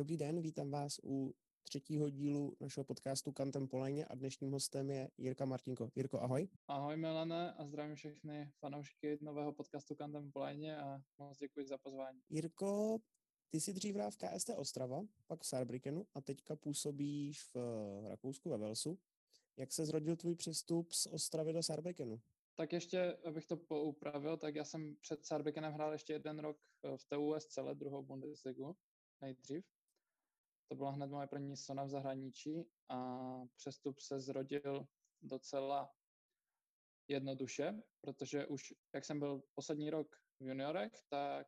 Dobrý den, vítám vás u třetího dílu našeho podcastu Kantem Polajně a dnešním hostem je Jirka Martinko. Jirko, ahoj. Ahoj Melane a zdravím všechny fanoušky nového podcastu Kantem Polajně a moc děkuji za pozvání. Jirko, ty jsi dřív hrál v KST Ostrava, pak v Saarbrückenu a teďka působíš v Rakousku ve Velsu. Jak se zrodil tvůj přestup z Ostravy do Saarbrückenu? Tak ještě, abych to poupravil, tak já jsem před Saarbeckenem hrál ještě jeden rok v TUS celé druhou Bundesligu nejdřív. To byla hned moje první sona v zahraničí a přestup se zrodil docela jednoduše, protože už, jak jsem byl poslední rok v juniorech, tak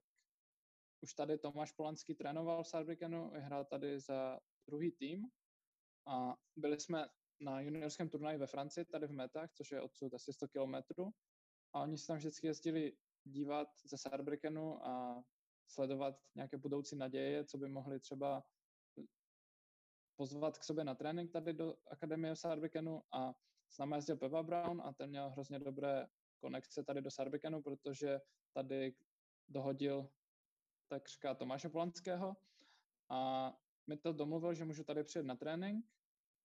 už tady Tomáš Polanský trénoval v Saarbrückenu, hrál tady za druhý tým a byli jsme na juniorském turnaji ve Francii, tady v Metách, což je odsud asi 100 kilometrů. A oni se tam vždycky jezdili dívat ze Saarbrückenu a sledovat nějaké budoucí naděje, co by mohli třeba pozvat k sobě na trénink tady do Akademie v Saarbrückenu a s námi jezdil Peva Brown a ten měl hrozně dobré konekce tady do Saarbrückenu, protože tady dohodil takřka Tomáše Polanského a mi to domluvil, že můžu tady přijet na trénink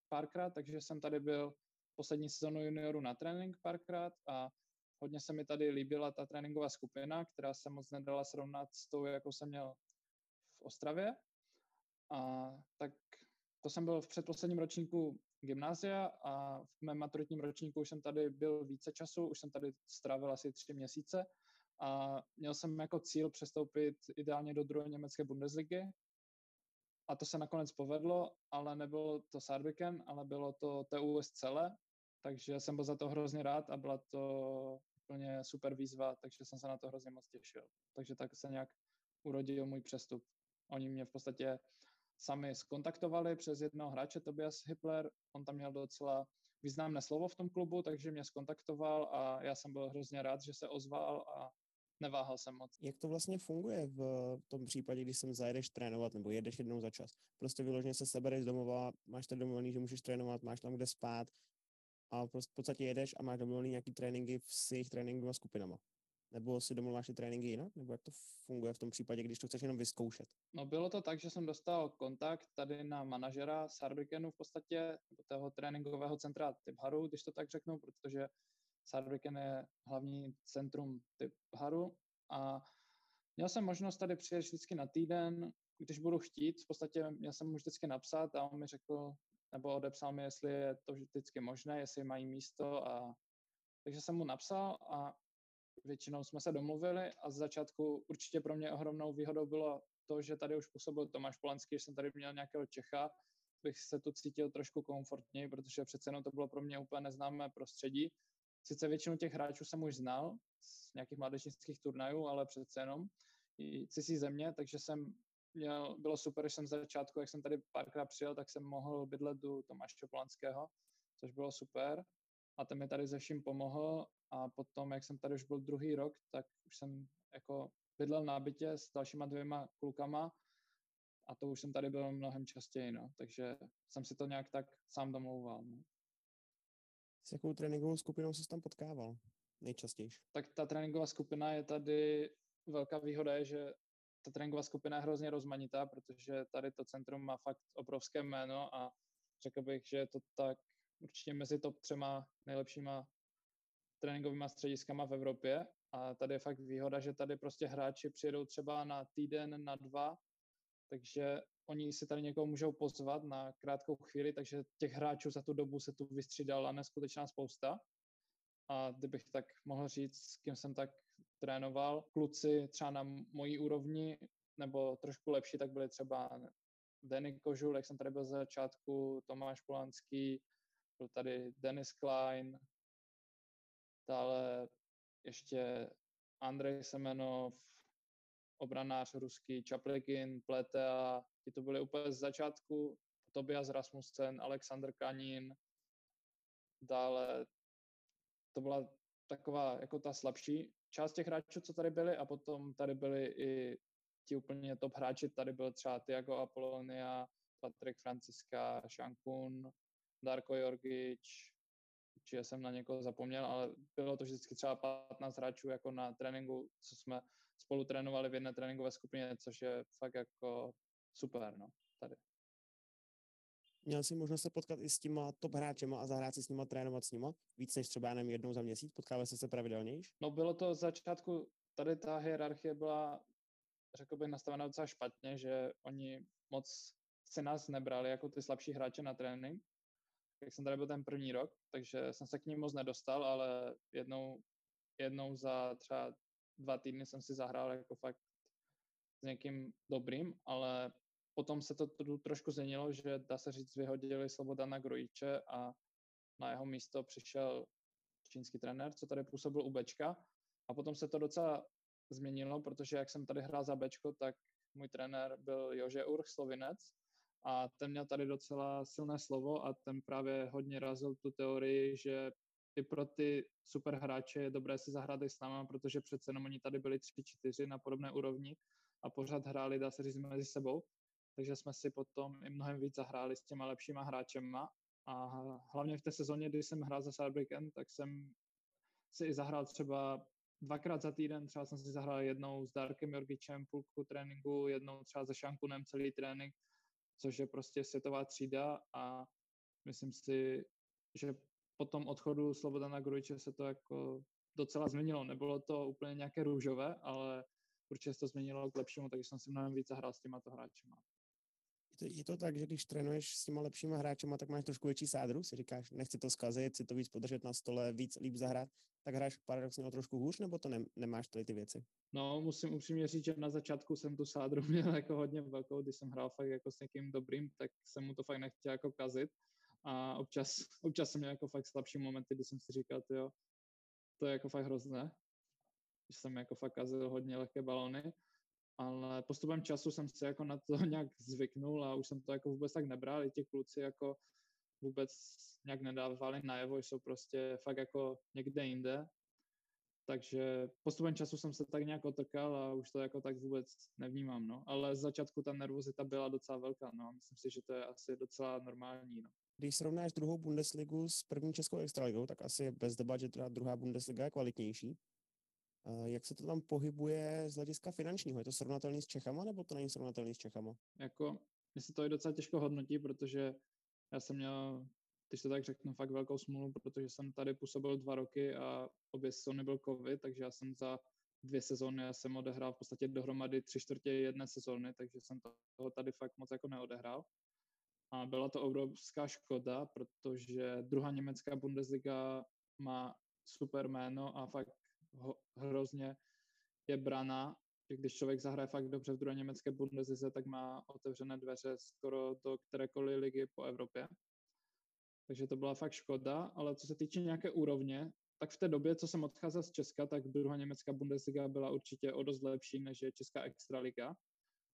párkrát, takže jsem tady byl poslední sezonu junioru na trénink párkrát a hodně se mi tady líbila ta tréninková skupina, která se moc nedala srovnat s tou, jakou jsem měl v Ostravě. A tak to jsem byl v předposledním ročníku gymnázia a v mém maturitním ročníku už jsem tady byl více času, už jsem tady strávil asi tři měsíce a měl jsem jako cíl přestoupit ideálně do druhé německé Bundesligy, a to se nakonec povedlo, ale nebylo to Saarbrücken, ale bylo to TUS celé, takže jsem byl za to hrozně rád a byla to úplně super výzva, takže jsem se na to hrozně moc těšil. Takže tak se nějak urodil můj přestup. Oni mě v podstatě sami skontaktovali přes jednoho hráče, Tobias Hippler, on tam měl docela významné slovo v tom klubu, takže mě skontaktoval a já jsem byl hrozně rád, že se ozval a neváhal jsem moc. Jak to vlastně funguje v tom případě, když sem zajedeš trénovat nebo jedeš jednou za čas? Prostě vyloženě se sebereš domova, máš tady domluvený, že můžeš trénovat, máš tam kde spát a prostě v podstatě jedeš a máš domluvený nějaký tréninky s jejich tréninkovými skupinama. Nebo si domluváš tréninky jinak? Nebo jak to funguje v tom případě, když to chceš jenom vyzkoušet? No bylo to tak, že jsem dostal kontakt tady na manažera Sarbrikenu v podstatě, toho tréninkového centra Tybharu, když to tak řeknu, protože Saarbrücken je hlavní centrum Haru a měl jsem možnost tady přijet vždycky na týden, když budu chtít, v podstatě měl jsem mu vždycky napsat a on mi řekl, nebo odepsal mi, jestli je to vždycky možné, jestli mají místo a takže jsem mu napsal a většinou jsme se domluvili a z začátku určitě pro mě ohromnou výhodou bylo to, že tady už působil Tomáš Polanský, že jsem tady měl nějakého Čecha, bych se tu cítil trošku komfortněji, protože přece jenom to bylo pro mě úplně neznámé prostředí. Sice většinu těch hráčů jsem už znal z nějakých mládežnických turnajů, ale přece jenom i cizí země, takže jsem měl, bylo super, že jsem z začátku, jak jsem tady párkrát přijel, tak jsem mohl bydlet do Tomáše Polanského, což bylo super. A ten mi tady ze vším pomohl a potom, jak jsem tady už byl druhý rok, tak už jsem jako bydlel na bytě s dalšíma dvěma klukama a to už jsem tady byl mnohem častěji, no. takže jsem si to nějak tak sám domlouval. No. S jakou tréninkovou skupinou se tam potkával nejčastěji? Tak ta tréninková skupina je tady, velká výhoda je, že ta tréninková skupina je hrozně rozmanitá, protože tady to centrum má fakt obrovské jméno a řekl bych, že je to tak určitě mezi top třema nejlepšíma tréninkovými střediskama v Evropě a tady je fakt výhoda, že tady prostě hráči přijedou třeba na týden, na dva, takže oni si tady někoho můžou pozvat na krátkou chvíli, takže těch hráčů za tu dobu se tu vystřídala neskutečná spousta. A kdybych tak mohl říct, s kým jsem tak trénoval, kluci třeba na mojí úrovni nebo trošku lepší, tak byli třeba Denny Kožul, jak jsem tady byl z začátku, Tomáš Polanský, byl tady Denis Klein, dále ještě Andrej Semenov, obranář ruský, Čaplikin, Pletea, ti to byli úplně z začátku, Tobias Rasmussen, Alexander Kanin, dále to byla taková jako ta slabší část těch hráčů, co tady byli a potom tady byli i ti úplně top hráči, tady byl třeba Tiago Apolonia, Patrik Franciska, Shankun, Darko Jorgič, či jsem na někoho zapomněl, ale bylo to vždycky třeba 15 hráčů jako na tréninku, co jsme spolu trénovali v jedné tréninkové skupině, což je fakt jako super, no. tady. Měl jsi možnost se potkat i s těma top hráčema a zahrát si s nima, trénovat s nima? Víc než třeba jenom jednou za měsíc? Potkával jste se pravidelnější? No bylo to z začátku, tady ta hierarchie byla, řekl bych, nastavena docela špatně, že oni moc si nás nebrali jako ty slabší hráče na trénink. Jak jsem tady byl ten první rok, takže jsem se k ním moc nedostal, ale jednou, jednou za třeba dva týdny jsem si zahrál jako fakt s někým dobrým, ale potom se to trošku změnilo, že dá se říct, vyhodili Slobodana Grojiče a na jeho místo přišel čínský trenér, co tady působil u Bčka. A potom se to docela změnilo, protože jak jsem tady hrál za Bčko, tak můj trenér byl Jože Urch, slovinec, a ten měl tady docela silné slovo a ten právě hodně razil tu teorii, že i pro ty super hráče je dobré si zahrát i s náma, protože přece jenom oni tady byli tři, čtyři na podobné úrovni a pořád hráli, dá se říct, mezi sebou. Takže jsme si potom i mnohem víc zahráli s těma lepšíma hráčema. A hlavně v té sezóně, kdy jsem hrál za Saarbrücken, tak jsem si i zahrál třeba dvakrát za týden, třeba jsem si zahrál jednou s Darkem Jorgičem půlku tréninku, jednou třeba se Šankunem celý trénink, což je prostě světová třída a myslím si, že po tom odchodu Slobodana Grujiče se to jako docela změnilo. Nebylo to úplně nějaké růžové, ale určitě se to změnilo k lepšímu, takže jsem si mnohem víc zahrál s těma to hráčema. Je to tak, že když trénuješ s těma lepšíma hráčema, tak máš trošku větší sádru, si říkáš, nechci to zkazit, chci to víc podržet na stole, víc líp zahrát, tak hráš paradoxně o trošku hůř, nebo to ne, nemáš tady ty věci? No, musím upřímně říct, že na začátku jsem tu sádru měl jako hodně velkou, když jsem hrál fakt jako s někým dobrým, tak jsem mu to fakt nechtěl jako kazit a občas, občas jsem měl jako fakt slabší momenty, kdy jsem si říkal, jo, to je jako fakt hrozné, že jsem jako fakt kazil hodně lehké balony, ale postupem času jsem se jako na to nějak zvyknul a už jsem to jako vůbec tak nebral, i ti kluci jako vůbec nějak nedávali najevo, jsou prostě fakt jako někde jinde, takže postupem času jsem se tak nějak otrkal a už to jako tak vůbec nevnímám, no. Ale z začátku ta nervozita byla docela velká, no. Myslím si, že to je asi docela normální, no. Když srovnáš druhou Bundesligu s první českou extraligou, tak asi je bez debat, že teda druhá Bundesliga je kvalitnější. Jak se to tam pohybuje z hlediska finančního? Je to srovnatelný s Čechama, nebo to není srovnatelný s Čechama? Jako, mi se to je docela těžko hodnotí, protože já jsem měl, když to tak řeknu, fakt velkou smůlu, protože jsem tady působil dva roky a obě sezóny byl covid, takže já jsem za dvě sezóny, já jsem odehrál v podstatě dohromady tři čtvrtě jedné sezóny, takže jsem toho tady fakt moc jako neodehrál. A byla to obrovská škoda, protože druhá německá Bundesliga má super jméno a fakt hrozně je brana, že když člověk zahraje fakt dobře v druhé německé Bundeslize, tak má otevřené dveře skoro do kterékoliv ligy po Evropě. Takže to byla fakt škoda, ale co se týče nějaké úrovně, tak v té době, co jsem odcházel z Česka, tak druhá německá Bundesliga byla určitě o dost lepší, než je Česká extraliga.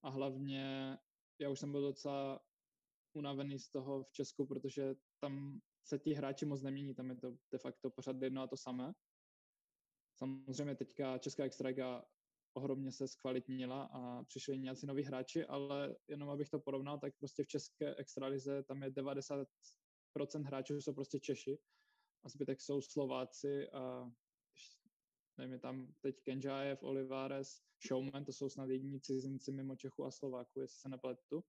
A hlavně já už jsem byl docela unavený z toho v Česku, protože tam se ti hráči moc nemění, tam je to de facto pořád jedno a to samé. Samozřejmě teďka Česká extraliga ohromně se zkvalitnila a přišli nějací noví hráči, ale jenom abych to porovnal, tak prostě v České extralize tam je 90% hráčů jsou prostě Češi a zbytek jsou Slováci a nevím, tam teď Kenžajev, Olivares, Showman, to jsou snad jediní cizinci mimo Čechu a Slováku, jestli se nepletu.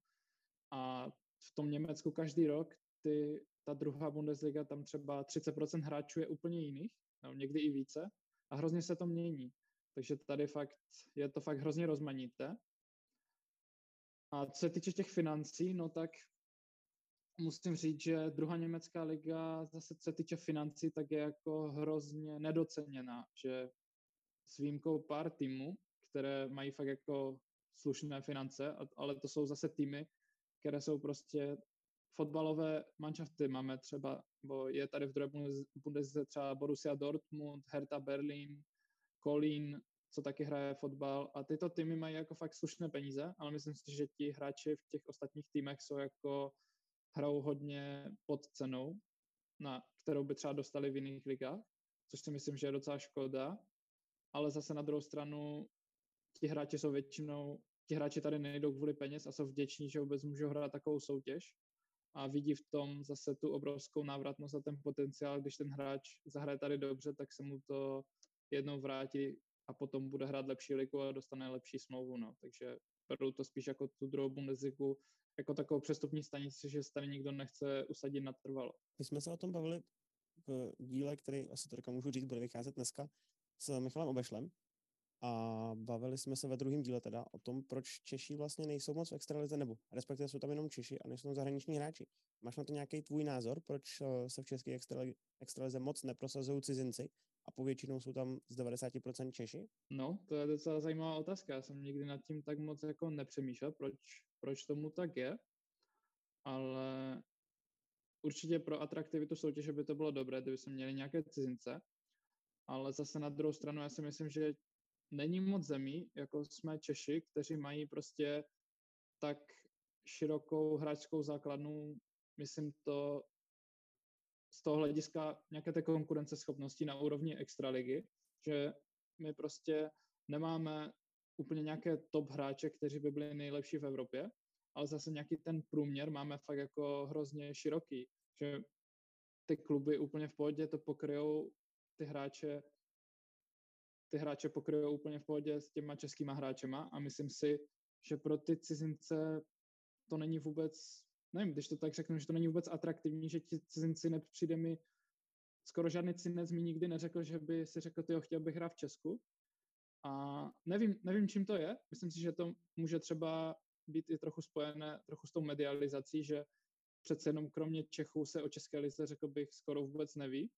A v tom Německu každý rok ty, ta druhá Bundesliga, tam třeba 30% hráčů je úplně jiných, no, někdy i více, a hrozně se to mění. Takže tady fakt je to fakt hrozně rozmanité. A co se týče těch financí, no tak musím říct, že druhá německá liga, zase co se týče financí, tak je jako hrozně nedoceněná, že s výjimkou pár týmů, které mají fakt jako slušné finance, ale to jsou zase týmy, které jsou prostě fotbalové manšafty. Máme třeba, bo je tady v druhé Bundeslize třeba Borussia Dortmund, Hertha Berlin, Kolín, co taky hraje fotbal a tyto týmy mají jako fakt slušné peníze, ale myslím si, že ti hráči v těch ostatních týmech jsou jako hrajou hodně pod cenou, na kterou by třeba dostali v jiných ligách, což si myslím, že je docela škoda, ale zase na druhou stranu ti hráči jsou většinou, ti hráči tady nejdou kvůli peněz a jsou vděční, že vůbec můžou hrát takovou soutěž a vidí v tom zase tu obrovskou návratnost a ten potenciál, když ten hráč zahraje tady dobře, tak se mu to jednou vrátí a potom bude hrát lepší ligu a dostane lepší smlouvu, no. Takže beru to spíš jako tu druhou Bundesligu jako takovou přestupní stanici, že se tady nikdo nechce usadit natrvalo. My jsme se o tom bavili v díle, který asi to můžu říct, bude vycházet dneska s Michalem Obešlem, a bavili jsme se ve druhém díle teda o tom, proč Češi vlastně nejsou moc v extralize, nebo respektive jsou tam jenom Češi a nejsou tam zahraniční hráči. Máš na to nějaký tvůj názor, proč eh, se v české extralize moc neprosazují cizinci a povětšinou jsou tam z 90% Češi? No, to je docela zajímavá otázka. Já jsem nikdy nad tím tak moc jako nepřemýšlel, proč, proč tomu tak je, ale určitě pro atraktivitu soutěže by to bylo dobré, kdyby jsme měli nějaké cizince, ale zase na druhou stranu já si myslím, že není moc zemí, jako jsme Češi, kteří mají prostě tak širokou hráčskou základnu, myslím to z toho hlediska nějaké té konkurenceschopnosti na úrovni extraligy, že my prostě nemáme úplně nějaké top hráče, kteří by byli nejlepší v Evropě, ale zase nějaký ten průměr máme fakt jako hrozně široký, že ty kluby úplně v pohodě to pokryjou ty hráče ty hráče pokryjou úplně v pohodě s těma českýma hráčema a myslím si, že pro ty cizince to není vůbec, nevím, když to tak řeknu, že to není vůbec atraktivní, že ti cizinci nepřijde mi, skoro žádný cizinec mi nikdy neřekl, že by si řekl, tyjo, chtěl bych hrát v Česku. A nevím, nevím, čím to je. Myslím si, že to může třeba být i trochu spojené trochu s tou medializací, že přece jenom kromě Čechů se o České lize, řekl bych, skoro vůbec neví.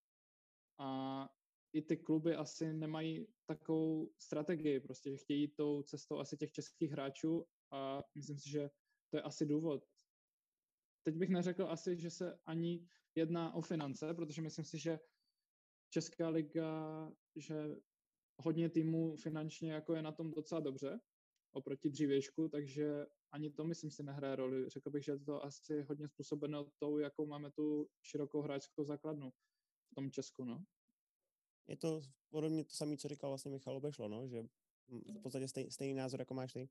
A i ty kluby asi nemají takovou strategii, prostě, že chtějí tou cestou asi těch českých hráčů a myslím si, že to je asi důvod. Teď bych neřekl asi, že se ani jedná o finance, protože myslím si, že Česká liga, že hodně týmů finančně jako je na tom docela dobře oproti dřívějšku, takže ani to myslím si nehraje roli. Řekl bych, že to asi hodně způsobeno tou, jakou máme tu širokou hráčskou základnu v tom Česku, no je to podobně to samé, co říkal vlastně Michal Obešlo, no, že v podstatě stej, stejný názor, jako máš ty.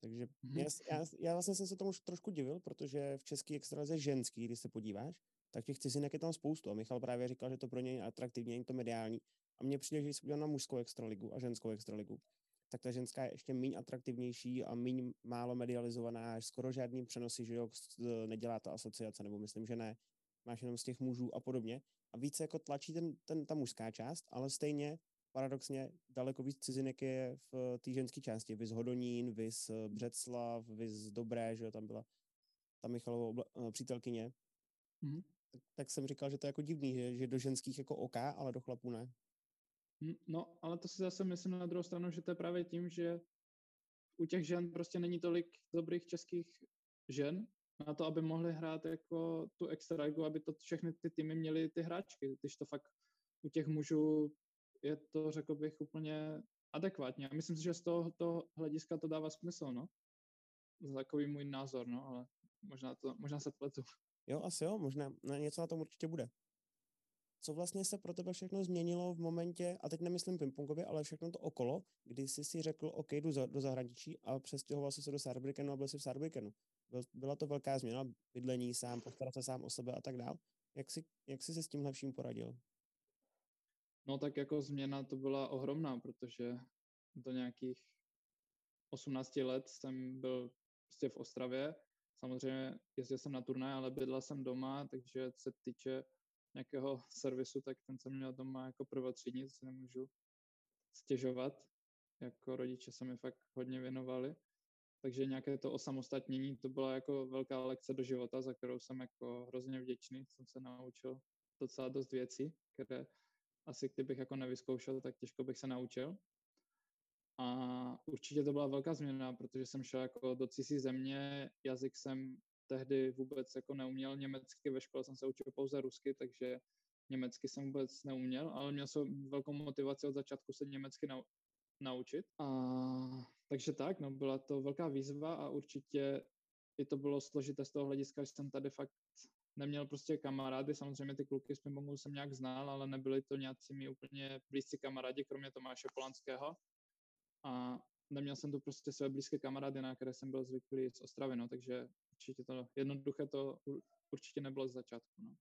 Takže mm-hmm. já, já, já vlastně jsem se tomu trošku divil, protože v české extralize ženský, když se podíváš, tak těch cizinek je tam spoustu. A Michal právě říkal, že to pro něj je atraktivní, není to mediální. A mně přijde, že když se na mužskou extraligu a ženskou extraligu, tak ta ženská je ještě méně atraktivnější a méně málo medializovaná, až skoro žádný přenosy, že jo, nedělá ta asociace, nebo myslím, že ne. Máš jenom z těch mužů a podobně a více jako tlačí ten, ten, ta mužská část, ale stejně paradoxně daleko víc cizinek je v té ženské části. Vys Hodonín, vys eh, Břeclav, vys Dobré, že jo, tam byla ta Michalová obla- eh, přítelkyně. Mm-hmm. Tak, tak, jsem říkal, že to je jako divný, že, že do ženských jako OK, ale do chlapů ne. Hm, no, ale to si zase myslím na druhou stranu, že to je právě tím, že u těch žen prostě není tolik dobrých českých žen, na to, aby mohli hrát jako tu extraligu, aby to všechny ty týmy měly ty hráčky, když to fakt u těch mužů je to, řekl bych, úplně adekvátně. A myslím si, že z tohoto hlediska to dává smysl, no. Za takový můj názor, no, ale možná, to, možná se pletu. Jo, asi jo, možná no, něco na tom určitě bude. Co vlastně se pro tebe všechno změnilo v momentě, a teď nemyslím pingpongově, ale všechno to okolo, kdy jsi si řekl, OK, jdu za, do zahraničí a přestěhoval jsi se do Saarbrückenu a byl jsi v Saarbrückenu byla to velká změna, bydlení sám, postarat se sám o sebe a tak dál. Jak jsi, jak jsi se s tímhle vším poradil? No tak jako změna to byla ohromná, protože do nějakých 18 let jsem byl prostě v Ostravě. Samozřejmě jezdil jsem na turnaj, ale bydlel jsem doma, takže se týče nějakého servisu, tak ten jsem měl doma jako prvotřídní, to si nemůžu stěžovat. Jako rodiče se mi fakt hodně věnovali takže nějaké to osamostatnění, to byla jako velká lekce do života, za kterou jsem jako hrozně vděčný, jsem se naučil docela dost věcí, které asi kdybych jako nevyzkoušel, tak těžko bych se naučil. A určitě to byla velká změna, protože jsem šel jako do cizí země, jazyk jsem tehdy vůbec jako neuměl. Německy, ve škole jsem se učil pouze rusky, takže německy jsem vůbec neuměl, ale měl jsem velkou motivaci od začátku se německy naučit. A, takže tak, no, byla to velká výzva a určitě i to bylo složité z toho hlediska, že jsem tady fakt neměl prostě kamarády, samozřejmě ty kluky z pingpongu jsem nějak znal, ale nebyli to nějací mi úplně blízcí kamarádi, kromě Tomáše Polanského. A neměl jsem tu prostě své blízké kamarády, na které jsem byl zvyklý z Ostravy, no, takže určitě to jednoduché to určitě nebylo z začátku. No.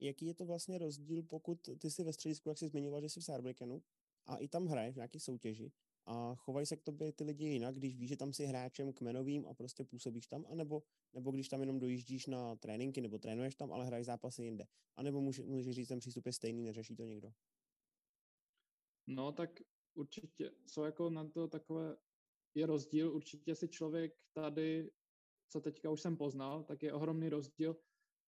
Jaký je to vlastně rozdíl, pokud ty jsi ve středisku, jak jsi zmiňoval, že jsi v Saarbrückenu, a i tam hraje v nějaké soutěži A chovají se k tobě ty lidi jinak, když víš, že tam si hráčem kmenovým a prostě působíš tam, anebo nebo když tam jenom dojíždíš na tréninky nebo trénuješ tam, ale hraješ zápasy jinde. A nebo může, můžeš říct, ten přístup je stejný, neřeší to někdo. No tak určitě jsou jako na to takové, je rozdíl, určitě si člověk tady, co teďka už jsem poznal, tak je ohromný rozdíl.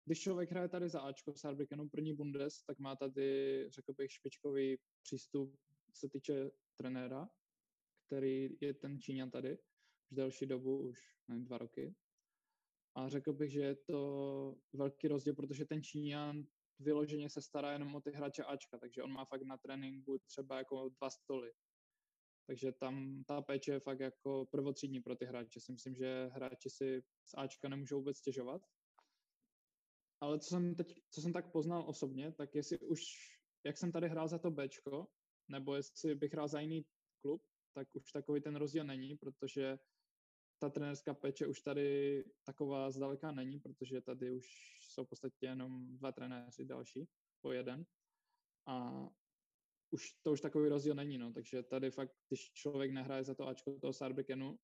Když člověk hraje tady za Ačko s Saarbrückenu první Bundes, tak má tady, řekl bych, špičkový přístup, se týče trenéra, který je ten Číňan tady už delší dobu, už nevím, dva roky. A řekl bych, že je to velký rozdíl, protože ten Číňan vyloženě se stará jenom o ty hráče Ačka, takže on má fakt na tréninku třeba jako dva stoly. Takže tam ta péče je fakt jako prvotřídní pro ty hráče. Si myslím, že hráči si z Ačka nemůžou vůbec stěžovat. Ale co jsem, teď, co jsem tak poznal osobně, tak jestli už, jak jsem tady hrál za to Bčko, nebo jestli bych hrál za jiný klub, tak už takový ten rozdíl není, protože ta trenérská péče už tady taková zdaleka není, protože tady už jsou v podstatě jenom dva trenéři další, po jeden. A už to už takový rozdíl není, no. takže tady fakt, když člověk nehraje za to Ačko toho Sarbekenu,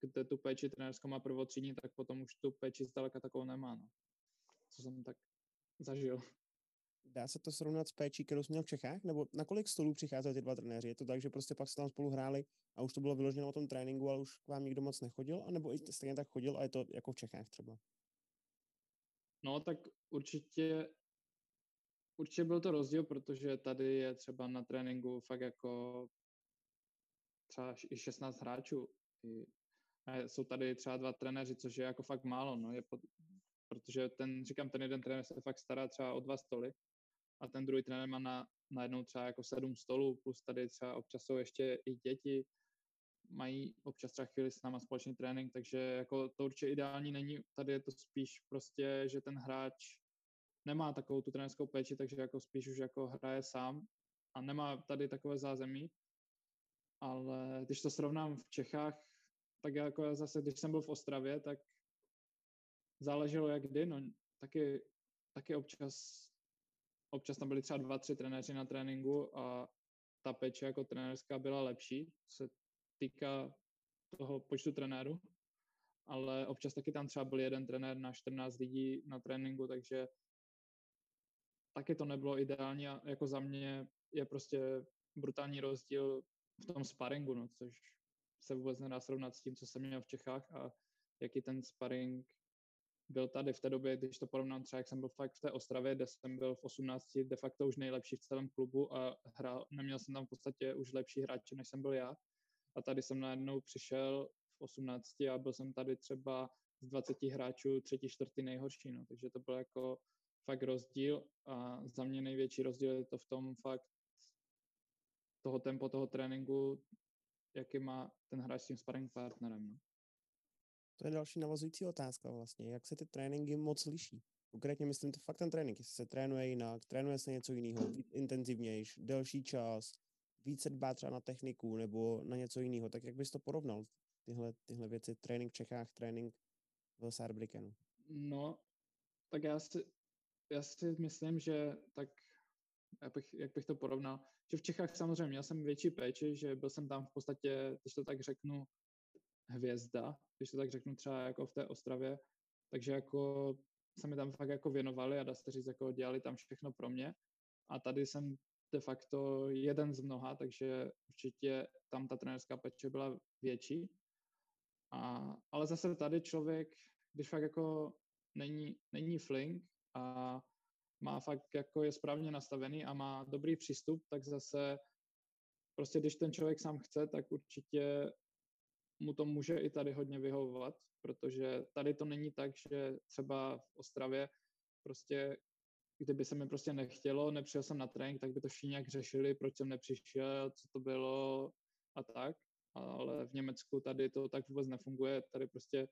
kde tu péči trenérskou má prvotřídní, tak potom už tu péči zdaleka takovou nemá, no. Co jsem tak zažil. Dá se to srovnat s péčí, kterou jsi měl v Čechách? Nebo na kolik stolů přicházeli ty dva trenéři? Je to tak, že prostě pak se tam spolu hráli a už to bylo vyloženo o tom tréninku, ale už k vám nikdo moc nechodil? A nebo i stejně tak chodil a je to jako v Čechách třeba? No, tak určitě určitě byl to rozdíl, protože tady je třeba na tréninku fakt jako třeba i 16 hráčů. A jsou tady třeba dva trenéři, což je jako fakt málo, no, je pod, protože ten, říkám, ten jeden trenér se fakt stará třeba o dva stoly a ten druhý trenér má na, na jednou třeba jako sedm stolů, plus tady třeba občas jsou ještě i děti, mají občas třeba chvíli s náma společný trénink, takže jako to určitě ideální není, tady je to spíš prostě, že ten hráč nemá takovou tu trenérskou péči, takže jako spíš už jako hraje sám a nemá tady takové zázemí, ale když to srovnám v Čechách, tak jako zase, když jsem byl v Ostravě, tak záleželo jak kdy, no taky, taky občas, občas tam byli třeba dva, tři trenéři na tréninku a ta péče jako trenérská byla lepší, se týká toho počtu trenérů, ale občas taky tam třeba byl jeden trenér na 14 lidí na tréninku, takže taky to nebylo ideální a jako za mě je prostě brutální rozdíl v tom sparingu, no, což se vůbec nedá srovnat s tím, co jsem měl v Čechách a jaký ten sparring byl tady v té době, když to porovnám třeba, jak jsem byl fakt v té Ostravě, kde jsem byl v 18 de facto už nejlepší v celém klubu a hrál, neměl jsem tam v podstatě už lepší hráče, než jsem byl já. A tady jsem najednou přišel v 18 a byl jsem tady třeba z 20 hráčů třetí, čtvrtý nejhorší, no. takže to byl jako fakt rozdíl a za mě největší rozdíl je to v tom fakt toho tempo toho tréninku, jaký má ten hráč s tím sparring partnerem. No. To je další navazující otázka vlastně. Jak se ty tréninky moc liší? Konkrétně myslím to fakt ten trénink, jestli se trénuje jinak, trénuje se něco jiného, intenzivnější, delší čas, více dbá třeba na techniku nebo na něco jiného. Tak jak bys to porovnal, tyhle, tyhle věci, trénink v Čechách, trénink v Saarbrückenu? No, tak já si, já si myslím, že tak, jak bych, jak bych to porovnal, že v Čechách samozřejmě měl jsem větší péči, že byl jsem tam v podstatě, když to tak řeknu, hvězda, když to tak řeknu třeba jako v té Ostravě, takže jako se mi tam fakt jako věnovali a dá se říct, jako dělali tam všechno pro mě a tady jsem de facto jeden z mnoha, takže určitě tam ta trenérská péče byla větší. A, ale zase tady člověk, když fakt jako není, není flink a má fakt jako je správně nastavený a má dobrý přístup, tak zase prostě když ten člověk sám chce, tak určitě mu to může i tady hodně vyhovovat, protože tady to není tak, že třeba v Ostravě prostě kdyby se mi prostě nechtělo, nepřijel jsem na trénink, tak by to všichni nějak řešili, proč jsem nepřišel, co to bylo a tak. Ale v Německu tady to tak vůbec nefunguje. Tady prostě,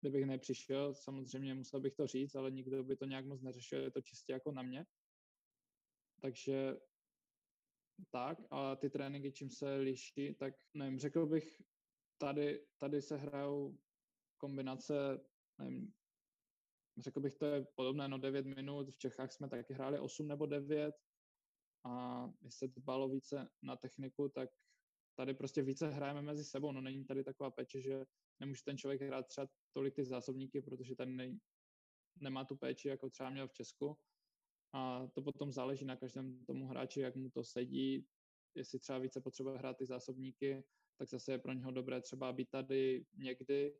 kdybych nepřišel, samozřejmě musel bych to říct, ale nikdo by to nějak moc neřešil, je to čistě jako na mě. Takže tak, a ty tréninky, čím se liší, tak nevím, řekl bych, tady, tady se hrajou kombinace, nevím, řekl bych, to je podobné, no 9 minut, v Čechách jsme taky hráli 8 nebo 9 a když se dbalo více na techniku, tak tady prostě více hrajeme mezi sebou, no není tady taková péče, že nemůže ten člověk hrát třeba tolik ty zásobníky, protože tady ne, nemá tu péči, jako třeba měl v Česku. A to potom záleží na každém tomu hráči, jak mu to sedí, jestli třeba více potřebuje hrát ty zásobníky, tak zase je pro něho dobré třeba být tady někdy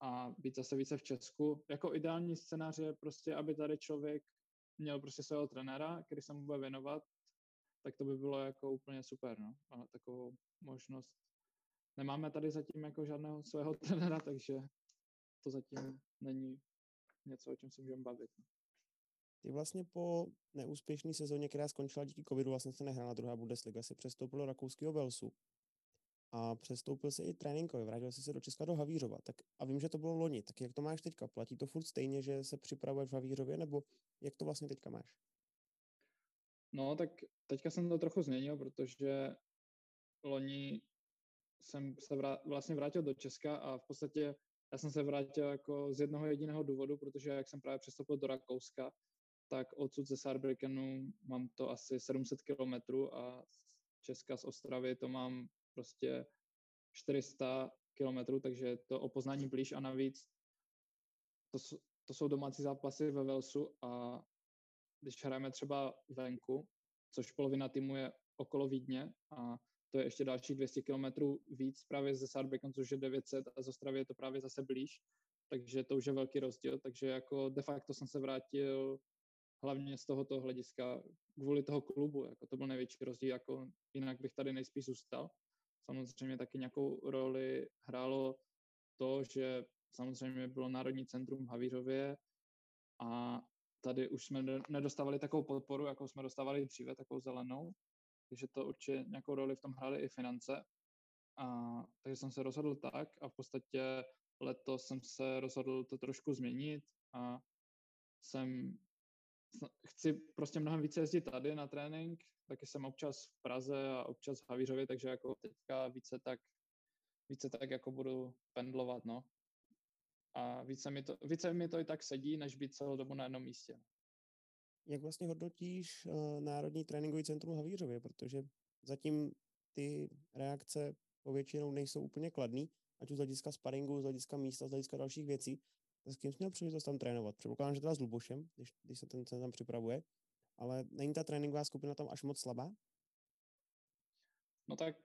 a být zase více v Česku. Jako ideální scénář je prostě, aby tady člověk měl prostě svého trenéra, který se mu bude věnovat, tak to by bylo jako úplně super, no. A takovou možnost. Nemáme tady zatím jako žádného svého trenéra, takže to zatím není něco, o čem se můžeme bavit. No. Ty vlastně po neúspěšné sezóně, která skončila díky covidu, vlastně se nehrála druhá Bundesliga, se přestoupil do rakouského Velsu a přestoupil se i tréninkově, vrátil jsi se do Česka do Havířova. Tak, a vím, že to bylo loni, tak jak to máš teďka? Platí to furt stejně, že se připravuješ v Havířově, nebo jak to vlastně teďka máš? No, tak teďka jsem to trochu změnil, protože loni jsem se vrát, vlastně vrátil do Česka a v podstatě já jsem se vrátil jako z jednoho jediného důvodu, protože jak jsem právě přestoupil do Rakouska, tak odsud ze Saarbrückenu mám to asi 700 kilometrů a z Česka z Ostravy to mám prostě 400 kilometrů, takže to o poznání blíž a navíc to, to jsou domácí zápasy ve Velsu a když hrajeme třeba venku, což polovina týmu je okolo Vídně a to je ještě dalších 200 kilometrů víc právě ze Saarbrücken, což je 900 a z Ostravy je to právě zase blíž, takže to už je velký rozdíl, takže jako de facto jsem se vrátil hlavně z tohoto hlediska kvůli toho klubu, jako to byl největší rozdíl, jako jinak bych tady nejspíš zůstal. Samozřejmě taky nějakou roli hrálo to, že samozřejmě bylo Národní centrum v Havířově a tady už jsme nedostávali takovou podporu, jako jsme dostávali dříve, takovou zelenou, takže to určitě nějakou roli v tom hrály i finance. A, takže jsem se rozhodl tak a v podstatě letos jsem se rozhodl to trošku změnit a jsem chci prostě mnohem více jezdit tady na trénink, taky jsem občas v Praze a občas v Havířově, takže jako teďka více tak, více tak jako budu pendlovat, no. A více mi, to, více mi to i tak sedí, než být celou dobu na jednom místě. Jak vlastně hodnotíš uh, Národní tréninkový centrum Havířově, protože zatím ty reakce povětšinou nejsou úplně kladný, ať už z hlediska sparingu, z hlediska místa, z hlediska dalších věcí. S kým jsi měl příležitost tam trénovat? Předpokládám, že teda s Lubošem, když, když se ten, ten tam připravuje, ale není ta tréninková skupina tam až moc slabá? No tak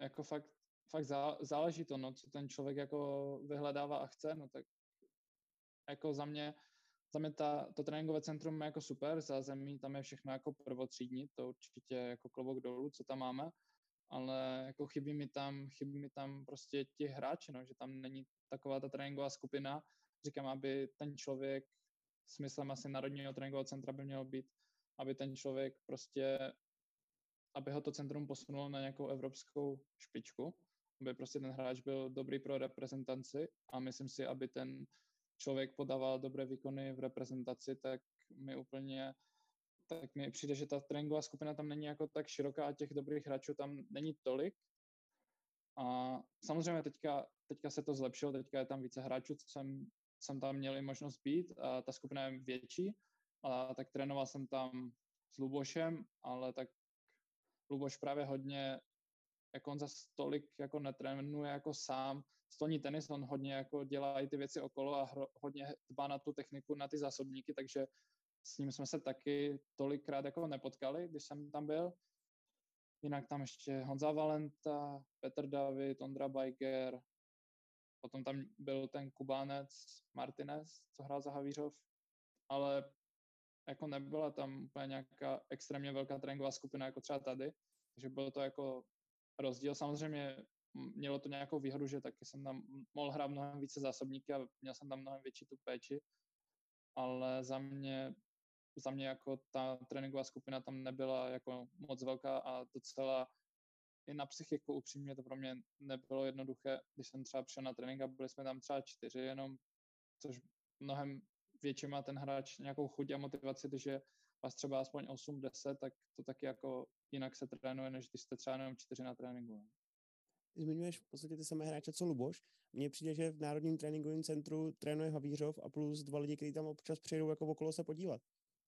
jako fakt, fakt zá, záleží to, no, co ten člověk jako vyhledává a chce, no tak jako za mě, za mě ta, to tréninkové centrum je jako super, za zemí tam je všechno jako prvotřídní, to určitě jako klobouk dolů, co tam máme, ale jako chybí mi tam, chybí mi tam prostě ti hráči, no, že tam není taková ta tréninková skupina, říkám, aby ten člověk, smyslem asi Národního tréninkového centra by mělo být, aby ten člověk prostě, aby ho to centrum posunulo na nějakou evropskou špičku, aby prostě ten hráč byl dobrý pro reprezentaci a myslím si, aby ten člověk podával dobré výkony v reprezentaci, tak mi úplně tak mi přijde, že ta tréninková skupina tam není jako tak široká a těch dobrých hráčů tam není tolik. A samozřejmě teďka, teďka se to zlepšilo, teďka je tam více hráčů, co jsem jsem tam měl i možnost být a ta skupina je větší, a tak trénoval jsem tam s Lubošem, ale tak Luboš právě hodně, jako on za tolik jako netrénuje jako sám, stolní tenis, on hodně jako dělá i ty věci okolo a hro, hodně dbá na tu techniku, na ty zásobníky, takže s ním jsme se taky tolikrát jako nepotkali, když jsem tam byl. Jinak tam ještě Honza Valenta, Petr David, Ondra Bajger, Potom tam byl ten Kubánec Martinez, co hrál za Havířov, ale jako nebyla tam úplně nějaká extrémně velká tréninková skupina jako třeba tady, takže bylo to jako rozdíl. Samozřejmě mělo to nějakou výhodu, že taky jsem tam mohl hrát mnohem více zásobníky a měl jsem tam mnohem větší tu péči, ale za mě, za mě jako ta tréninková skupina tam nebyla jako moc velká a docela i na psychiku upřímně to pro mě nebylo jednoduché, když jsem třeba přišel na trénink a byli jsme tam třeba čtyři jenom, což mnohem větší má ten hráč nějakou chuť a motivaci, když je vás třeba aspoň 8-10, tak to taky jako jinak se trénuje, než když jste třeba jenom čtyři na tréninku. Zmiňuješ v podstatě ty samé hráče, co Luboš. Mně přijde, že v Národním tréninkovém centru trénuje Havířov a plus dva lidi, kteří tam občas přijdou jako okolo se podívat.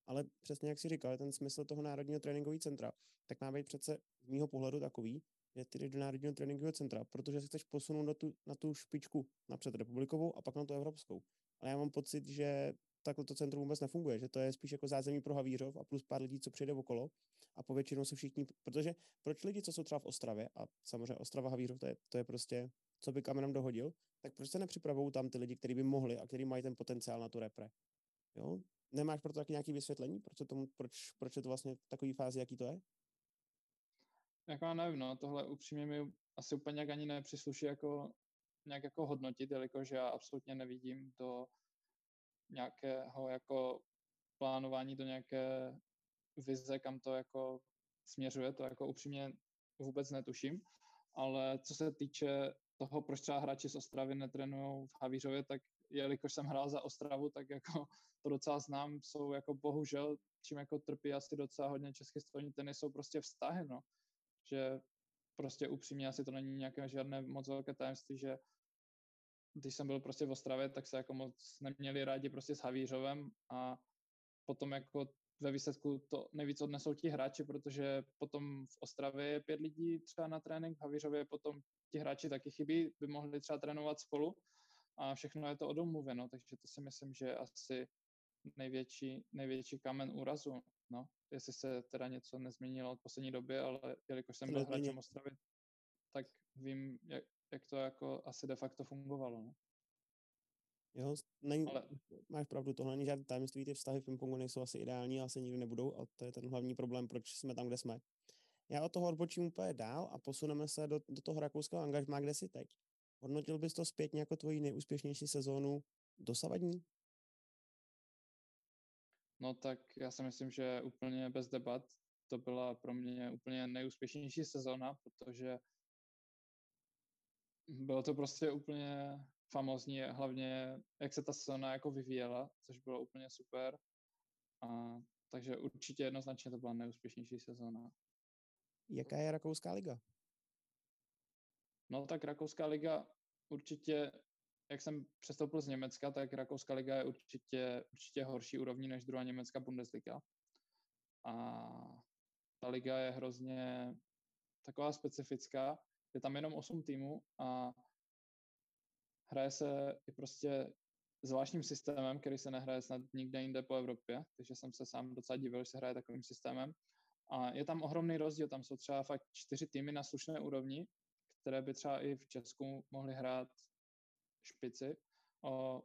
Ale přesně jak si říkal, ten smysl toho Národního tréninkového centra, tak má být přece z mýho pohledu takový, že ty jdeš do Národního tréninkového centra, protože se chceš posunout na tu, na tu špičku napřed republikovou a pak na tu evropskou. Ale já mám pocit, že takhle to centrum vůbec nefunguje, že to je spíš jako zázemí pro Havířov a plus pár lidí, co přijde okolo a povětšinou se všichni, protože proč lidi, co jsou třeba v Ostravě a samozřejmě Ostrava Havířov, to je, to je prostě, co by kamenem dohodil, tak proč se nepřipravují tam ty lidi, kteří by mohli a kteří mají ten potenciál na tu repre. Jo? Nemáš proto taky nějaký vysvětlení, proč, tomu, proč, proč je to vlastně v takové fázi, jaký to je? Jako já nevím, no, tohle upřímně mi asi úplně ani nepřisluší jako nějak jako hodnotit, jelikož já absolutně nevidím do nějakého jako plánování, do nějaké vize, kam to jako směřuje, to jako upřímně vůbec netuším, ale co se týče toho, proč třeba hráči z Ostravy netrénují v Havířově, tak jelikož jsem hrál za Ostravu, tak jako to docela znám, jsou jako bohužel, čím jako trpí asi docela hodně české stolní tenis, jsou prostě vztahy, no. Že prostě upřímně asi to není nějaké žádné moc velké tajemství, že když jsem byl prostě v Ostravě, tak se jako moc neměli rádi prostě s Havířovem a potom jako ve výsledku to nejvíc odnesou ti hráči, protože potom v Ostravě je pět lidí třeba na trénink, v Havířově potom ti hráči taky chybí, by mohli třeba trénovat spolu a všechno je to odomluveno, takže to si myslím, že je asi největší, největší kamen úrazu. No, jestli se teda něco nezměnilo v poslední době, ale jelikož jsem byl hráčem Ostravy, tak vím, jak, jak to jako asi de facto fungovalo. No. Jo, není, ale... máš pravdu, tohle není žádné tajemství, ty vztahy v pingpongu nejsou asi ideální, asi nikdy nebudou a to je ten hlavní problém, proč jsme tam, kde jsme. Já od toho odbočím úplně dál a posuneme se do, do toho rakouského angažmá, kde jsi teď. Hodnotil bys to zpětně jako tvoji nejúspěšnější sezónu dosavadní? No tak já si myslím, že úplně bez debat to byla pro mě úplně nejúspěšnější sezóna, protože bylo to prostě úplně famózní, hlavně jak se ta sezóna jako vyvíjela, což bylo úplně super. A, takže určitě jednoznačně to byla nejúspěšnější sezóna. Jaká je Rakouská liga? No tak Rakouská liga určitě, jak jsem přestoupil z Německa, tak Rakouská liga je určitě, určitě horší úrovní než druhá německá Bundesliga. A ta liga je hrozně taková specifická, je tam jenom 8 týmů a hraje se i prostě zvláštním systémem, který se nehraje snad nikde jinde po Evropě, takže jsem se sám docela divil, že se hraje takovým systémem. A je tam ohromný rozdíl, tam jsou třeba fakt čtyři týmy na slušné úrovni, které by třeba i v Česku mohly hrát špici o,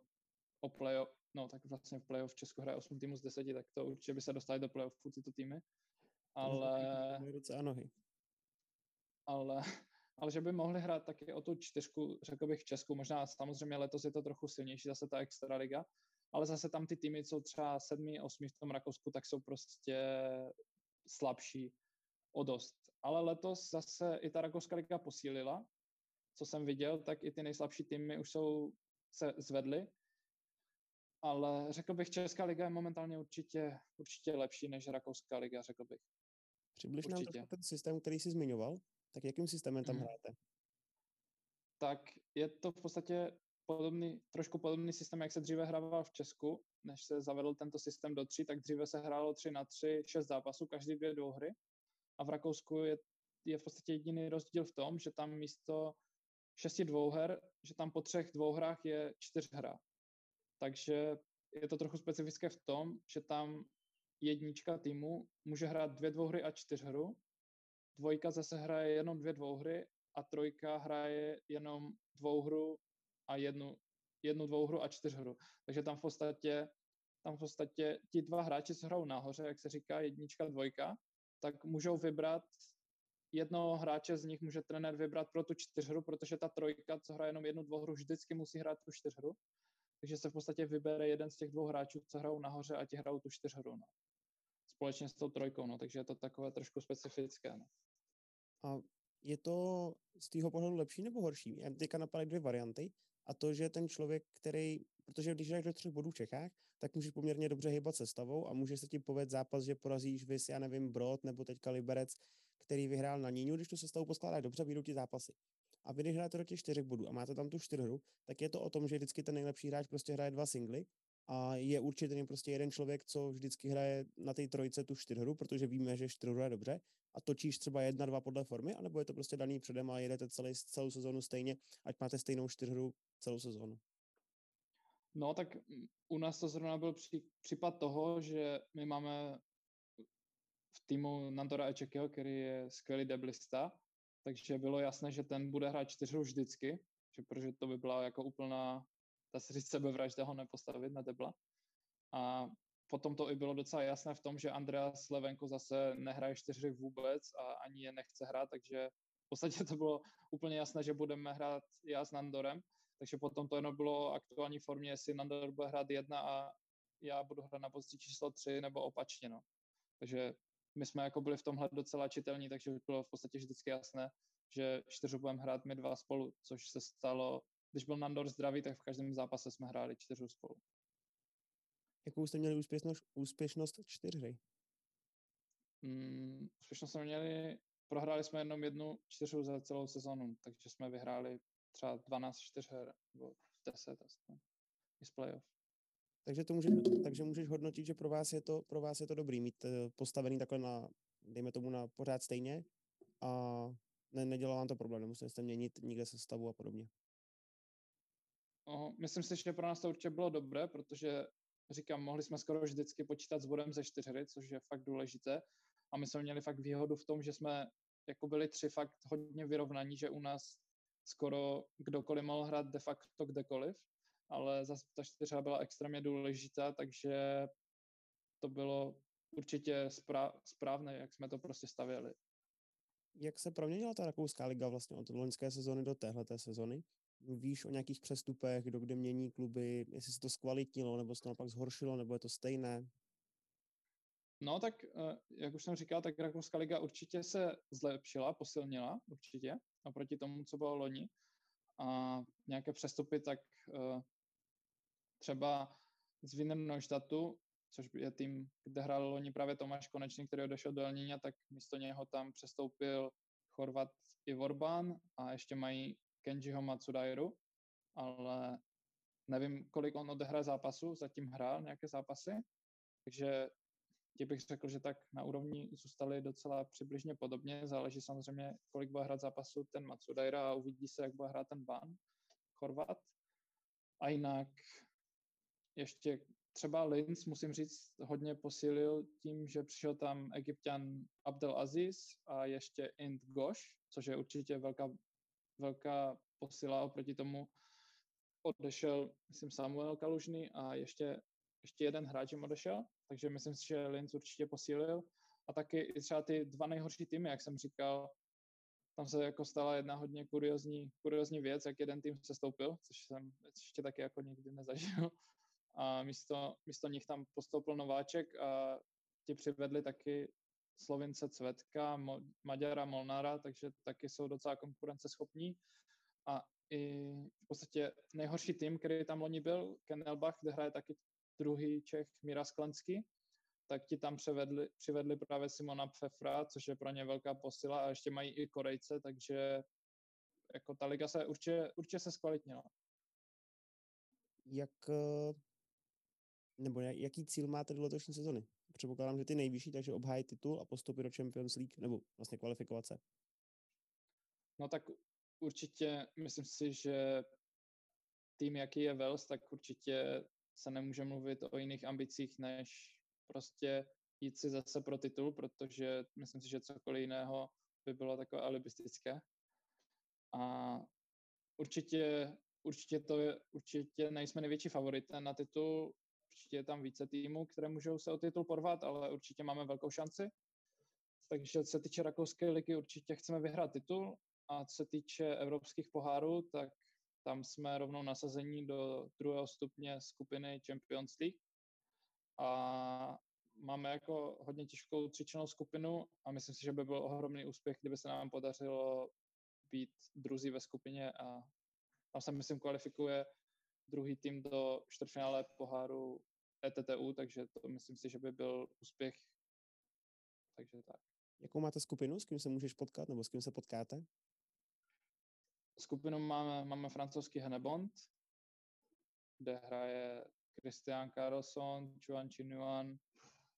o playoff, no tak vlastně v playoff v Česku hraje 8 týmů z 10, tak to určitě by se dostali do playoffu tyto týmy. Ale... nohy. Ale ale že by mohli hrát taky o tu čtyřku, řekl bych v Česku, možná samozřejmě letos je to trochu silnější, zase ta extraliga, ale zase tam ty týmy, co třeba sedmý, osmý v tom Rakousku, tak jsou prostě slabší o dost. Ale letos zase i ta Rakouská liga posílila, co jsem viděl, tak i ty nejslabší týmy už jsou se zvedly, ale řekl bych, Česká liga je momentálně určitě, určitě lepší než Rakouská liga, řekl bych. Přibliž nám ten systém, který jsi zmiňoval, tak jakým systémem tam mm. hrajete? Tak je to v podstatě podobný, trošku podobný systém, jak se dříve hrával v Česku, než se zavedl tento systém do tří, tak dříve se hrálo tři na tři, šest zápasů, každý dvě dvouhry. A v Rakousku je, je v podstatě jediný rozdíl v tom, že tam místo šesti dvouher, že tam po třech dvouhrách je čtyřhra. Takže je to trochu specifické v tom, že tam jednička týmu může hrát dvě dvouhry a čtyřhru dvojka zase hraje jenom dvě dvouhry a trojka hraje jenom dvouhru a jednu, jednu dvouhru a čtyřhru. Takže tam v podstatě tam v podstatě ti dva hráči, co hrajou nahoře, jak se říká jednička, dvojka, tak můžou vybrat jednoho hráče z nich může trenér vybrat pro tu čtyřhru, protože ta trojka, co hraje jenom jednu dvouhru, vždycky musí hrát tu čtyřhru. Takže se v podstatě vybere jeden z těch dvou hráčů, co hrajou nahoře a ti hrajou tu čtyřhru. No. Společně s tou trojkou, no, takže je to takové trošku specifické. No. A je to z tého pohledu lepší nebo horší? Já teďka napadají dvě varianty. A to, že ten člověk, který, protože když jdeš do třech bodů v Čechách, tak můžeš poměrně dobře hýbat sestavou a může se ti povést zápas, že porazíš vys, já nevím, Brod nebo teďka Liberec, který vyhrál na Níňu, když tu sestavu poskládáš dobře, vyjdou ti zápasy. A vy, když hrajete do těch čtyřech bodů a máte tam tu čtyřhru, tak je to o tom, že vždycky ten nejlepší hráč prostě hraje dva singly a je určitě prostě jeden člověk, co vždycky hraje na té trojce tu čtyřhru, protože víme, že čtyřhru je dobře a točíš třeba jedna, dva podle formy, anebo je to prostě daný předem a jedete celý, celou sezonu stejně, ať máte stejnou čtyřhru celou sezonu? No, tak u nás to zrovna byl pří, případ toho, že my máme v týmu Nandora Ečekyho, který je skvělý deblista, takže bylo jasné, že ten bude hrát čtyřhru vždycky, že protože to by byla jako úplná, ta se říct sebevražda ho nepostavit na debla. A potom to i bylo docela jasné v tom, že Andreas Levenko zase nehraje čtyři vůbec a ani je nechce hrát, takže v podstatě to bylo úplně jasné, že budeme hrát já s Nandorem, takže potom to jenom bylo aktuální formě, jestli Nandor bude hrát jedna a já budu hrát na pozici číslo tři nebo opačně, no. Takže my jsme jako byli v tomhle docela čitelní, takže bylo v podstatě vždycky jasné, že čtyřu budeme hrát my dva spolu, což se stalo, když byl Nandor zdravý, tak v každém zápase jsme hráli čtyřu spolu. Jakou jste měli úspěšnost, úspěšnost čtyřhry? Mm, úspěšnost jsme měli, prohráli jsme jenom jednu čtyřu za celou sezonu, takže jsme vyhráli třeba 12 čtyřher, nebo 10 asi, i z playoff. Takže, to může, takže můžeš hodnotit, že pro vás, je to, pro vás je to dobrý mít eh, postavený takhle na, dejme tomu na pořád stejně a ne, nedělá vám to problém, nemusíte jste měnit nikde se stavu a podobně. O, myslím si, že pro nás to určitě bylo dobré, protože říkám, mohli jsme skoro vždycky počítat s bodem ze čtyřhry, což je fakt důležité. A my jsme měli fakt výhodu v tom, že jsme jako byli tři fakt hodně vyrovnaní, že u nás skoro kdokoliv mohl hrát de facto kdekoliv, ale zase ta čtyřa byla extrémně důležitá, takže to bylo určitě správné, jak jsme to prostě stavěli. Jak se proměnila ta rakouská liga vlastně od loňské sezony do téhleté sezony? Víš o nějakých přestupech, kdo kde mění kluby, jestli se to zkvalitnilo, nebo se to naopak zhoršilo, nebo je to stejné? No tak, eh, jak už jsem říkal, tak Rakouská liga určitě se zlepšila, posilnila určitě, oproti tomu, co bylo loni. A nějaké přestupy, tak eh, třeba z Wiener Neustadtu, což je tým, kde hrál loni právě Tomáš Konečný, který odešel do Elníňa, tak místo něho tam přestoupil Chorvat Ivorban a ještě mají Kenjiho Matsudairu, ale nevím, kolik on odehraje zápasu, zatím hrál nějaké zápasy, takže ti bych řekl, že tak na úrovni zůstali docela přibližně podobně. Záleží samozřejmě, kolik bude hrát zápasu ten Matsudaira a uvidí se, jak bude hrát ten Ban, Chorvat. A jinak ještě třeba Linz, musím říct, hodně posílil tím, že přišel tam egyptian Abdel Aziz a ještě Int Gosh, což je určitě velká, velká posila oproti tomu. Odešel, myslím, Samuel Kalužný a ještě, ještě jeden hráč jim odešel, takže myslím si, že Linz určitě posílil. A taky i třeba ty dva nejhorší týmy, jak jsem říkal, tam se jako stala jedna hodně kuriozní, kuriozní věc, jak jeden tým se stoupil, což jsem ještě taky jako nikdy nezažil. A místo, místo nich tam postoupil Nováček a ti přivedli taky Slovince Cvetka, Mo, Maďara Molnára, takže taky jsou docela konkurenceschopní. A i v podstatě nejhorší tým, který tam loni byl, Kenelbach, kde hraje taky druhý Čech Míra Sklenský, tak ti tam přivedli, přivedli právě Simona Pfeffra, což je pro ně velká posila a ještě mají i Korejce, takže jako ta liga se určitě, určitě se zkvalitnila. Jak, eh, nebo jaký cíl máte do letošní sezony? Předpokládám, že ty nejvyšší, takže obhájit titul a postupit do Champions League, nebo vlastně kvalifikovace. No tak určitě myslím si, že tým, jaký je Wales, tak určitě se nemůže mluvit o jiných ambicích, než prostě jít si zase pro titul, protože myslím si, že cokoliv jiného by bylo takové alibistické. A určitě, určitě to je, určitě nejsme největší favoritem na titul, určitě je tam více týmů, které můžou se o titul porvat, ale určitě máme velkou šanci. Takže se týče rakouské ligy, určitě chceme vyhrát titul a co se týče evropských pohárů, tak tam jsme rovnou nasazení do druhého stupně skupiny Champions League a máme jako hodně těžkou třičnou skupinu a myslím si, že by byl ohromný úspěch, kdyby se nám podařilo být druzí ve skupině a tam se myslím kvalifikuje druhý tým do čtvrtfinále poháru ETTU, takže to myslím si, že by byl úspěch. Takže tak. Jakou máte skupinu, s kým se můžeš potkat, nebo s kým se potkáte? Skupinu máme, máme francouzský Hennebond, kde hraje Christian Carlson, Chuan Chinuan,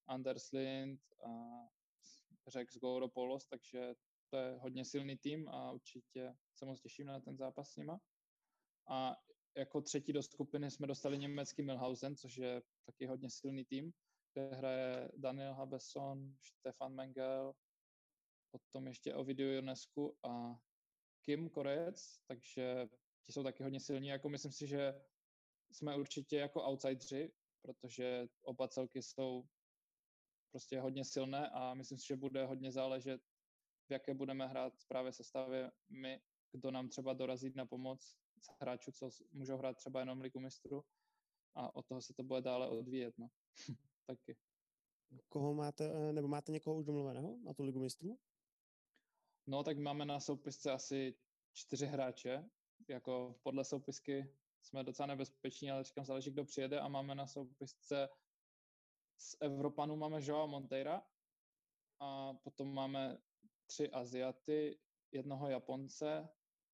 Anders Lind a Rex Gouropoulos, takže to je hodně silný tým a určitě se moc těším na ten zápas s nima. A jako třetí do skupiny jsme dostali německý Milhausen, což je taky hodně silný tým, kde hraje Daniel Habeson, Stefan Mengel, potom ještě Ovidio Ionescu a Kim Korec, takže ti jsou taky hodně silní. Jako myslím si, že jsme určitě jako outsideri, protože oba celky jsou prostě hodně silné a myslím si, že bude hodně záležet, v jaké budeme hrát právě sestavě my, kdo nám třeba dorazí na pomoc z hráčů, co můžou hrát třeba jenom ligu mistru a od toho se to bude dále odvíjet, no. Taky. Koho máte, eh, nebo máte někoho už domluveného na tu ligu mistrů? No, tak máme na soupisce asi čtyři hráče, jako podle soupisky jsme docela nebezpeční, ale říkám, záleží, kdo přijede. A máme na soupisce z Evropanů máme Joao Monteira a potom máme tři Aziaty, jednoho Japonce,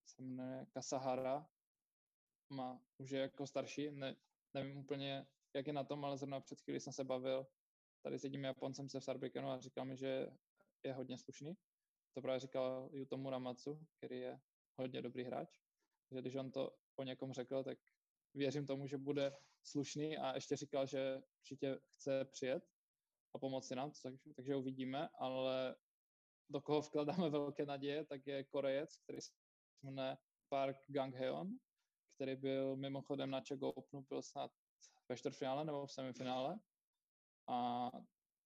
se jmenuje Kasahara, má, už je jako starší, ne, nevím úplně, jak je na tom, ale zrovna před chvíli jsem se bavil tady s jedním Japoncem se v Sarbikenu a říkal mi, že je hodně slušný. To právě říkal Yutomu Ramatsu, který je hodně dobrý hráč. že když on to o někom řekl, tak věřím tomu, že bude slušný a ještě říkal, že určitě chce přijet a pomoci nám, takže, takže uvidíme, ale do koho vkládáme velké naděje, tak je Korejec, který se jmenuje Park Gang-heon, který byl mimochodem na Czech Openu, byl snad ve čtvrtfinále nebo v semifinále. A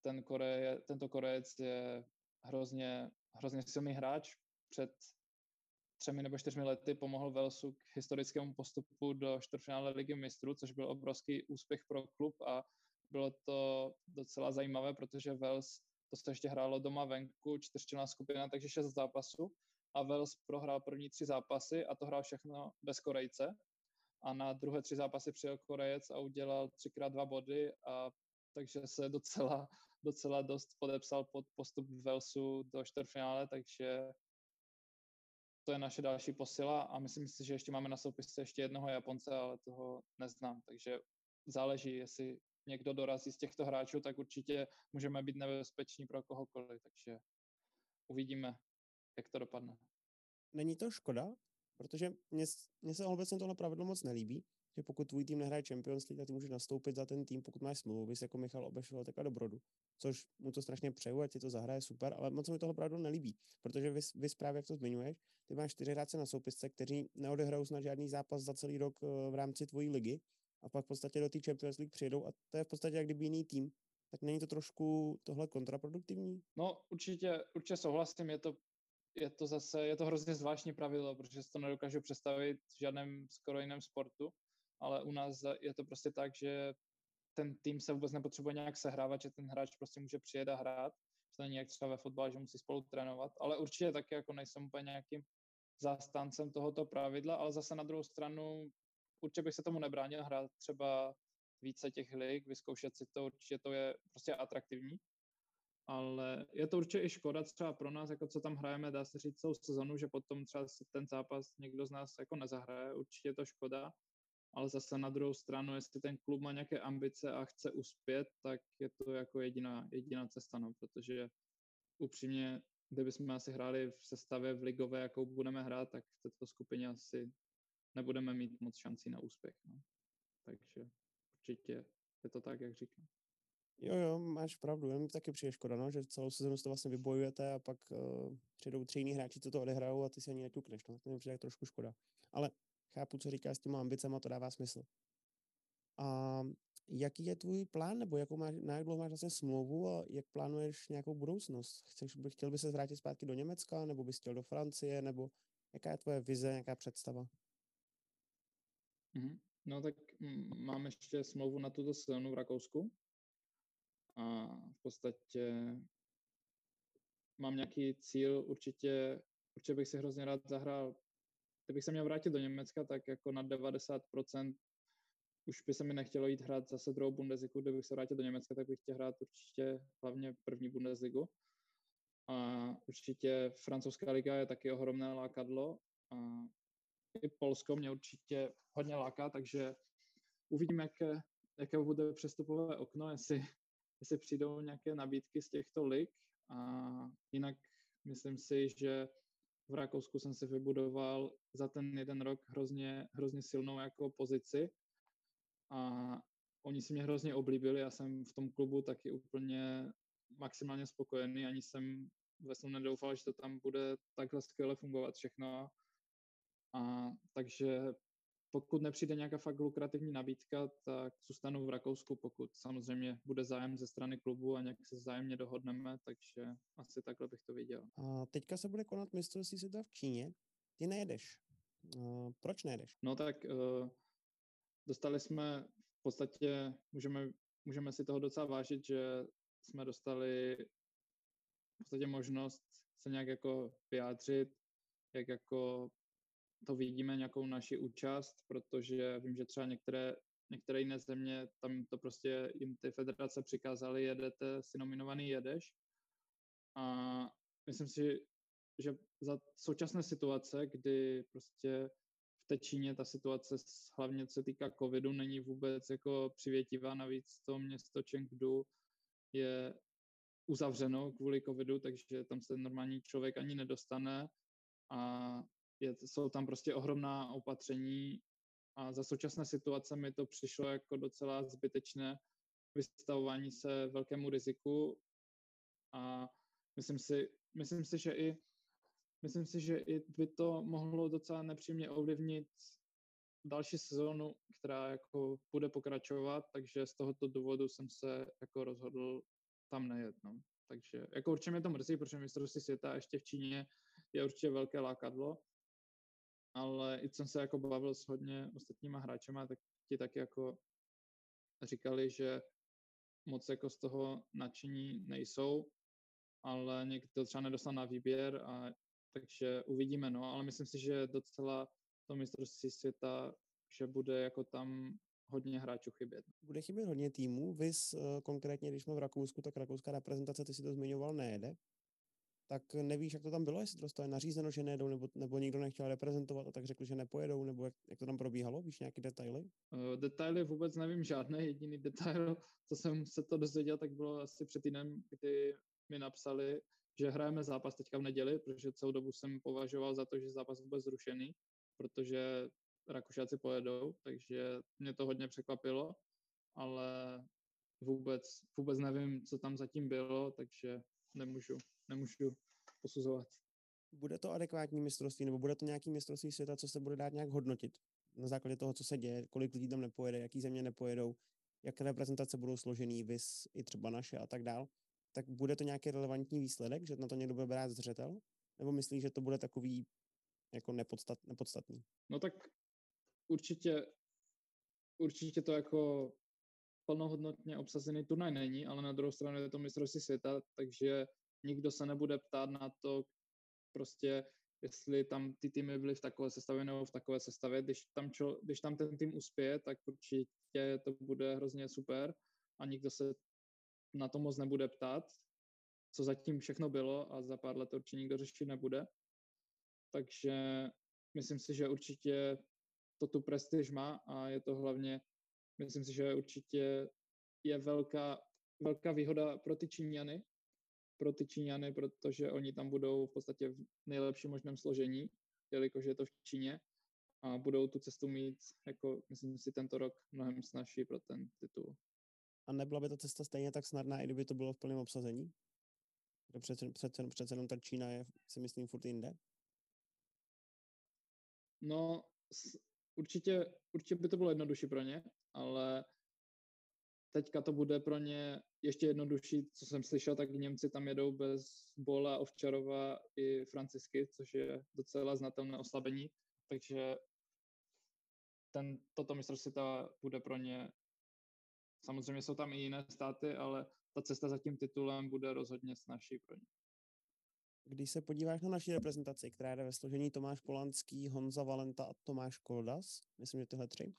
ten Koreje, tento Korejec je hrozně, hrozně silný hráč. Před třemi nebo čtyřmi lety pomohl Velsu k historickému postupu do čtvrtfinále ligy mistrů, což byl obrovský úspěch pro klub a bylo to docela zajímavé, protože Vels, to se ještě hrálo doma venku, čtyřčlenná skupina, takže šest zápasů a Vels prohrál první tři zápasy a to hrál všechno bez Korejce. A na druhé tři zápasy přijel Korejec a udělal třikrát dva body a takže se docela, docela dost podepsal pod postup Velsu do čtvrtfinále, takže to je naše další posila a myslím si, že ještě máme na soupisce ještě jednoho Japonce, ale toho neznám, takže záleží, jestli někdo dorazí z těchto hráčů, tak určitě můžeme být nebezpeční pro kohokoliv, takže uvidíme, jak to dopadne. Není to škoda? Protože mně, mně se obecně tohle pravidlo moc nelíbí, že pokud tvůj tým nehraje Champions League, tak ty můžeš nastoupit za ten tým, pokud máš smlouvu, bys jako Michal Obešel takhle do Brodu, což mu to strašně přeju, ať si to zahraje super, ale moc mi tohle pravidlo nelíbí, protože vy, vy právě, jak to zmiňuješ, ty máš čtyři hráče na soupisce, kteří neodehrajou snad žádný zápas za celý rok eh, v rámci tvojí ligy a pak v podstatě do té Champions League přijedou a to je v podstatě jak kdyby jiný tým. Tak není to trošku tohle kontraproduktivní? No určitě, určitě souhlasím, je to je to zase, je to hrozně zvláštní pravidlo, protože si to nedokážu představit v žádném skoro jiném sportu, ale u nás je to prostě tak, že ten tým se vůbec nepotřebuje nějak sehrávat, že ten hráč prostě může přijet a hrát, že to není jak třeba ve fotbale, že musí spolu trénovat, ale určitě taky jako nejsem úplně nějakým zastáncem tohoto pravidla, ale zase na druhou stranu určitě bych se tomu nebránil hrát třeba více těch lig, vyzkoušet si to, určitě to je prostě atraktivní. Ale je to určitě i škoda třeba pro nás, jako co tam hrajeme, dá se říct celou sezonu, že potom třeba ten zápas někdo z nás jako nezahraje, určitě je to škoda, ale zase na druhou stranu, jestli ten klub má nějaké ambice a chce uspět, tak je to jako jediná, jediná cesta, no, protože upřímně, kdybychom asi hráli v sestavě v ligové, jakou budeme hrát, tak v této skupině asi nebudeme mít moc šancí na úspěch. No. Takže určitě je to tak, jak říkám. Jo, jo, máš pravdu, jen taky přijde škoda, no, že celou sezonu to vlastně vybojujete a pak uh, přijdou tři jiní hráči, co to odehrajou a ty si ani netukneš, no, to mi přijde trošku škoda. Ale chápu, co říkáš s těma ambicema, to dává smysl. A jaký je tvůj plán, nebo jakou máš, na jak dlouho máš vlastně smlouvu a jak plánuješ nějakou budoucnost? Chceš, by, chtěl by se vrátit zpátky do Německa, nebo bys chtěl do Francie, nebo jaká je tvoje vize, jaká představa? Mm-hmm. No tak mm, mám ještě smlouvu na tuto sezonu v Rakousku, a v podstatě mám nějaký cíl, určitě, určitě bych si hrozně rád zahrál, kdybych se měl vrátit do Německa, tak jako na 90% už by se mi nechtělo jít hrát zase druhou Bundesligu, kdybych se vrátil do Německa, tak bych chtěl hrát určitě hlavně první Bundesligu. A určitě francouzská liga je taky ohromné lákadlo a i Polsko mě určitě hodně láká, takže uvidím, jak, jaké bude přestupové okno, jestli, jestli přijdou nějaké nabídky z těchto lig a jinak myslím si, že v Rakousku jsem si vybudoval za ten jeden rok hrozně, hrozně silnou jako pozici a oni si mě hrozně oblíbili, já jsem v tom klubu taky úplně maximálně spokojený, ani jsem vlastně nedoufal, že to tam bude takhle skvěle fungovat všechno. A takže pokud nepřijde nějaká fakt lukrativní nabídka, tak zůstanu v Rakousku, pokud samozřejmě bude zájem ze strany klubu a nějak se zájemně dohodneme, takže asi takhle bych to viděl. A teďka se bude konat mistrovství světa v Číně. Ty nejedeš. Uh, proč nejedeš? No tak uh, dostali jsme v podstatě, můžeme, můžeme si toho docela vážit, že jsme dostali v podstatě možnost se nějak jako vyjádřit, jak jako to vidíme nějakou naši účast, protože vím, že třeba některé, některé jiné země, tam to prostě jim ty federace přikázaly, jedete, si nominovaný jedeš. A myslím si, že za současné situace, kdy prostě v té Číně ta situace, hlavně co se týká covidu, není vůbec jako přivětivá, navíc to město Chengdu je uzavřeno kvůli covidu, takže tam se normální člověk ani nedostane a je, jsou tam prostě ohromná opatření a za současné situace mi to přišlo jako docela zbytečné vystavování se velkému riziku a myslím si, myslím si, že i myslím si, že i by to mohlo docela nepříjemně ovlivnit další sezónu, která jako bude pokračovat, takže z tohoto důvodu jsem se jako rozhodl tam nejet. No. Takže jako určitě mě to mrzí, protože mistrovství světa ještě v Číně je určitě velké lákadlo, ale i jsem se jako bavil s hodně ostatníma hráčema, tak ti taky jako říkali, že moc jako z toho nadšení nejsou, ale někdo třeba nedostal na výběr, a, takže uvidíme, no, ale myslím si, že docela to mistrovství světa, že bude jako tam hodně hráčů chybět. Bude chybět hodně týmů, vys uh, konkrétně, když jsme v Rakousku, tak rakouská reprezentace, ty si to zmiňoval, nejede tak nevíš, jak to tam bylo, jestli to dostali nařízeno, že nejedou, nebo, nebo nikdo nechtěl reprezentovat a tak řekl, že nepojedou, nebo jak, jak to tam probíhalo, víš nějaké detaily? Uh, detaily vůbec nevím žádné, jediný detail, co jsem se to dozvěděl, tak bylo asi před týdnem, kdy mi napsali, že hrajeme zápas teďka v neděli, protože celou dobu jsem považoval za to, že zápas vůbec zrušený, protože Rakušáci pojedou, takže mě to hodně překvapilo, ale vůbec, vůbec nevím, co tam zatím bylo, takže nemůžu, nemůžu posuzovat. Bude to adekvátní mistrovství, nebo bude to nějaký mistrovství světa, co se bude dát nějak hodnotit na základě toho, co se děje, kolik lidí tam nepojede, jaký země nepojedou, jak reprezentace budou složený, vys i třeba naše a tak dál, tak bude to nějaký relevantní výsledek, že na to někdo bude brát zřetel? Nebo myslíš, že to bude takový jako nepodstat, nepodstatný? No tak určitě, určitě to jako plnohodnotně obsazený turnaj není, ale na druhou stranu je to mistrovství světa, takže nikdo se nebude ptát na to, prostě jestli tam ty týmy byly v takové sestavě nebo v takové sestavě. Když tam, čo, když tam ten tým uspěje, tak určitě to bude hrozně super a nikdo se na to moc nebude ptát, co zatím všechno bylo a za pár let určitě nikdo řešit nebude. Takže myslím si, že určitě to tu prestiž má a je to hlavně Myslím si, že určitě je velká, velká výhoda pro ty Číňany, pro ty Číňany, protože oni tam budou v podstatě v nejlepším možném složení, jelikož je to v Číně a budou tu cestu mít, jako myslím si, tento rok mnohem snažší pro ten titul. A nebyla by ta cesta stejně tak snadná, i kdyby to bylo v plném obsazení? Přece, přece, přece jenom ta Čína je, si myslím, furt jinde? No, určitě, určitě by to bylo jednodušší pro ně, ale teďka to bude pro ně ještě jednodušší, co jsem slyšel, tak Němci tam jedou bez Bola, Ovčarova i Francisky, což je docela znatelné oslabení, takže ten, toto mistrovství bude pro ně, samozřejmě jsou tam i jiné státy, ale ta cesta za tím titulem bude rozhodně snažší pro ně. Když se podíváš na naši reprezentaci, která jde ve složení Tomáš Polanský, Honza Valenta a Tomáš Koldas, myslím, že tyhle tři,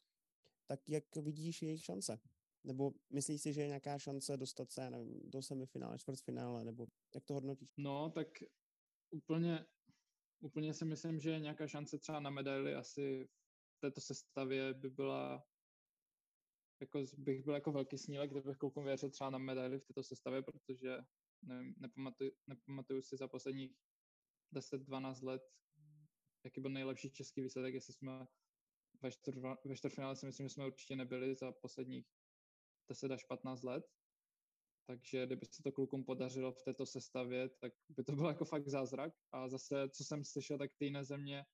tak jak vidíš jejich šance? Nebo myslíš si, že je nějaká šance dostat se, nevím, do semifinále, čtvrtfinále, nebo jak to hodnotíš? No, tak úplně, úplně si myslím, že nějaká šance třeba na medaily asi v této sestavě by byla jako bych byl jako velký snílek, kdybych klukům věřil třeba na medaily v této sestavě, protože nevím, nepamatuju, nepamatuju si za posledních 10-12 let, jaký byl nejlepší český výsledek, jestli jsme ve, ve čtvrtfinále si myslím, že jsme určitě nebyli za posledních 10 až 15 let. Takže kdyby se to klukům podařilo v této sestavě, tak by to bylo jako fakt zázrak. A zase, co jsem slyšel, tak ty jiné země,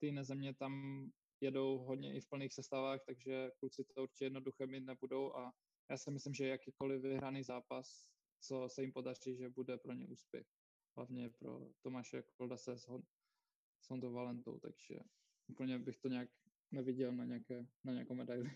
ty jiné země tam jedou hodně i v plných sestavách, takže kluci to určitě jednoduché mít nebudou a já si myslím, že jakýkoliv vyhraný zápas, co se jim podaří, že bude pro ně úspěch. Hlavně pro Tomáše Koldase s, Hon- s Hondou Valentou, takže úplně bych to nějak neviděl na, nějaké, na nějakou medaili.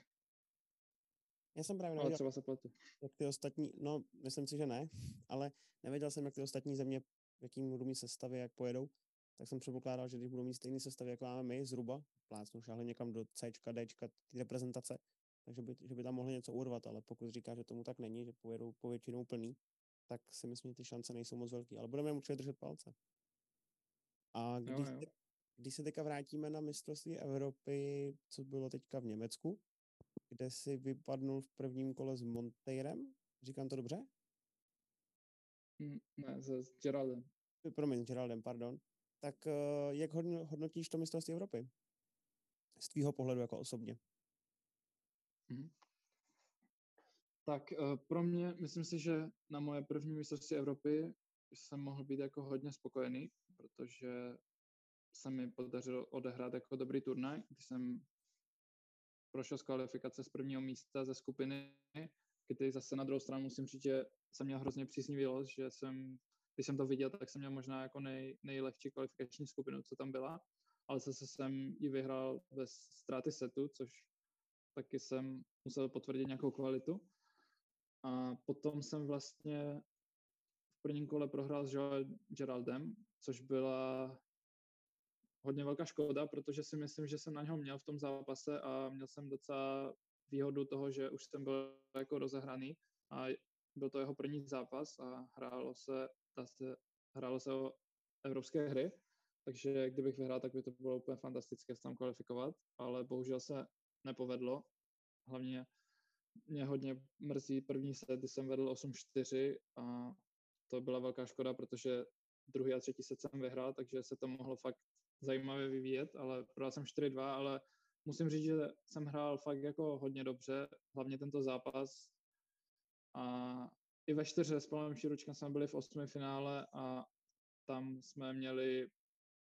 Já jsem právě nevěděl, ale třeba se pletu. jak ty ostatní, no myslím si, že ne, ale nevěděl jsem, jak ty ostatní země, v jakým budou mít sestavy, jak pojedou, tak jsem předpokládal, že když budou mít stejný sestavy, jako máme my, zhruba, plácnu šáhli někam do C, D, ty reprezentace, takže by, že by tam mohli něco urvat, ale pokud říká, že tomu tak není, že pojedou povětšinou plný, tak si myslím, že ty šance nejsou moc velké, ale budeme určitě držet palce. A když, jo, jo. když se teďka vrátíme na mistrovství Evropy, co bylo teďka v Německu, kde si vypadnul v prvním kole s Monteirem, říkám to dobře? Mm, ne, s Geraldem. Promiň, Geraldem, pardon. Tak eh, jak hodnotíš to mistrovství Evropy? Z tvýho pohledu jako osobně. Mm-hmm. Tak eh, pro mě, myslím si, že na moje první mistrovství Evropy jsem mohl být jako hodně spokojený, protože se mi podařilo odehrát jako dobrý turnaj, když jsem prošel z kvalifikace z prvního místa ze skupiny, kdy zase na druhou stranu musím říct, že jsem měl hrozně příznivý los, že jsem, když jsem to viděl, tak jsem měl možná jako nej, nejlehčí kvalifikační skupinu, co tam byla, ale zase jsem ji vyhrál bez ztráty setu, což taky jsem musel potvrdit nějakou kvalitu. A potom jsem vlastně v prvním kole prohrál s Geraldem, což byla hodně velká škoda, protože si myslím, že jsem na něho měl v tom zápase a měl jsem docela výhodu toho, že už jsem byl jako rozehraný a byl to jeho první zápas a hrálo se, se, hrálo se o evropské hry, takže kdybych vyhrál, tak by to bylo úplně fantastické se tam kvalifikovat, ale bohužel se nepovedlo. Hlavně mě hodně mrzí první set, kdy jsem vedl 8-4 a to byla velká škoda, protože druhý a třetí set jsem vyhrál, takže se to mohlo fakt zajímavě vyvíjet, ale prodal jsem 4-2, ale musím říct, že jsem hrál fakt jako hodně dobře, hlavně tento zápas. A i ve čtyře s Pavlem Širučkem jsme byli v osmi finále a tam jsme měli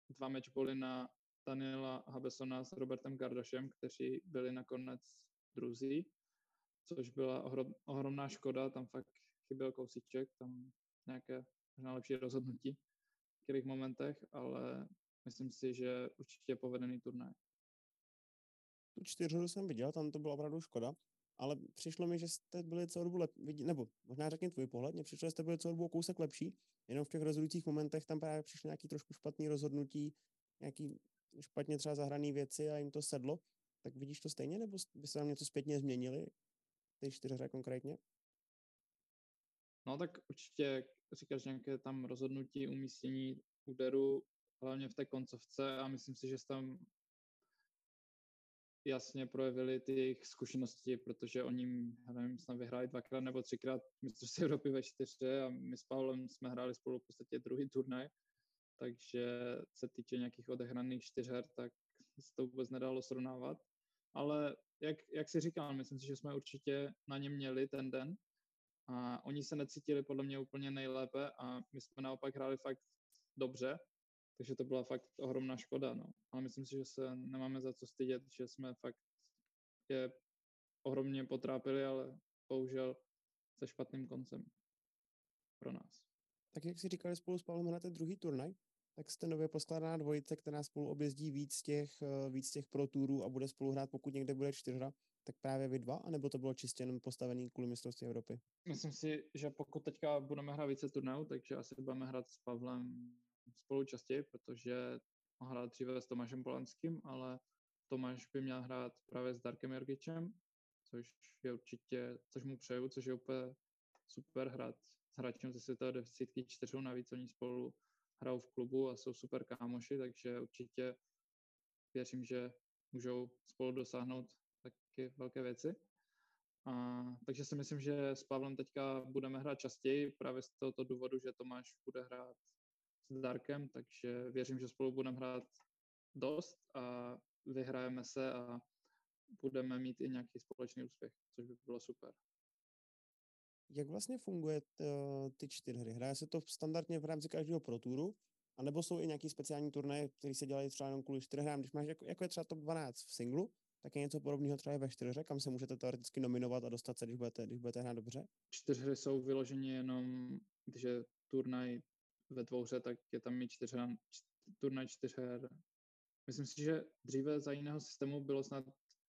dva matchboly na Daniela Habesona s Robertem Gardošem, kteří byli nakonec druzí, což byla ohrom, ohromná škoda, tam fakt chyběl kousíček, tam nějaké možná lepší rozhodnutí v některých momentech, ale myslím si, že určitě povedený turnaj. Tu čtyřhru jsem viděl, tam to bylo opravdu škoda, ale přišlo mi, že jste byli celou dobu lepší, nebo možná řekni tvůj pohled, mně přišlo, že jste byli celou dobu kousek lepší, jenom v těch rozhodujících momentech tam právě přišly nějaký trošku špatný rozhodnutí, nějaký špatně třeba zahraný věci a jim to sedlo. Tak vidíš to stejně, nebo byste tam něco zpětně změnili, ty čtyřhře konkrétně? No tak určitě říkáš nějaké tam rozhodnutí, umístění úderu, hlavně v té koncovce a myslím si, že tam jasně projevili ty jejich zkušenosti, protože oni, nevím, snad vyhráli dvakrát nebo třikrát mistrovství Evropy ve čtyře a my s Pavlem jsme hráli spolu v podstatě druhý turnaj, takže se týče nějakých odehraných čtyřher, tak se to vůbec nedalo srovnávat. Ale jak, jak si říkal, myslím si, že jsme určitě na ně měli ten den a oni se necítili podle mě úplně nejlépe a my jsme naopak hráli fakt dobře takže to byla fakt ohromná škoda, no. Ale myslím si, že se nemáme za co stydět, že jsme fakt je ohromně potrápili, ale bohužel se špatným koncem pro nás. Tak jak si říkali spolu s Pavlem hrajete druhý turnaj, tak jste nově poskládaná dvojice, která spolu objezdí víc těch, eh, víc těch pro turů a bude spolu hrát, pokud někde bude čtyřhra, tak právě vy dva, anebo to bylo čistě jenom postavený kvůli mistrovství Evropy? Myslím si, že pokud teďka budeme hrát více turnajů, takže asi budeme hrát s Pavlem spolu častěji, protože hrál dříve s Tomášem Polanským, ale Tomáš by měl hrát právě s Darkem Jorgičem, což je určitě, což mu přeju, což je úplně super hrát s hráčem ze světové desítky čtyřů, navíc oni spolu hrajou v klubu a jsou super kámoši, takže určitě věřím, že můžou spolu dosáhnout taky velké věci. A, takže si myslím, že s Pavlem teďka budeme hrát častěji, právě z tohoto důvodu, že Tomáš bude hrát s Darkem, takže věřím, že spolu budeme hrát dost a vyhrajeme se a budeme mít i nějaký společný úspěch, což by bylo super. Jak vlastně funguje t, ty čtyři hry? Hraje se to standardně v rámci každého proturu, anebo jsou i nějaký speciální turnaje, které se dělají třeba jenom kvůli čtyřhrám? Když máš, jako, jako je třeba top 12 v singlu, tak je něco podobného třeba ve čtyřhře, kam se můžete teoreticky nominovat a dostat se, když budete, když budete hrát dobře? Čtyřhry jsou vyloženě jenom, když je turnaj ve dvouhře, tak je tam i čtyřhra, turnaj čtyřher. Myslím si, že dříve za jiného systému bylo snad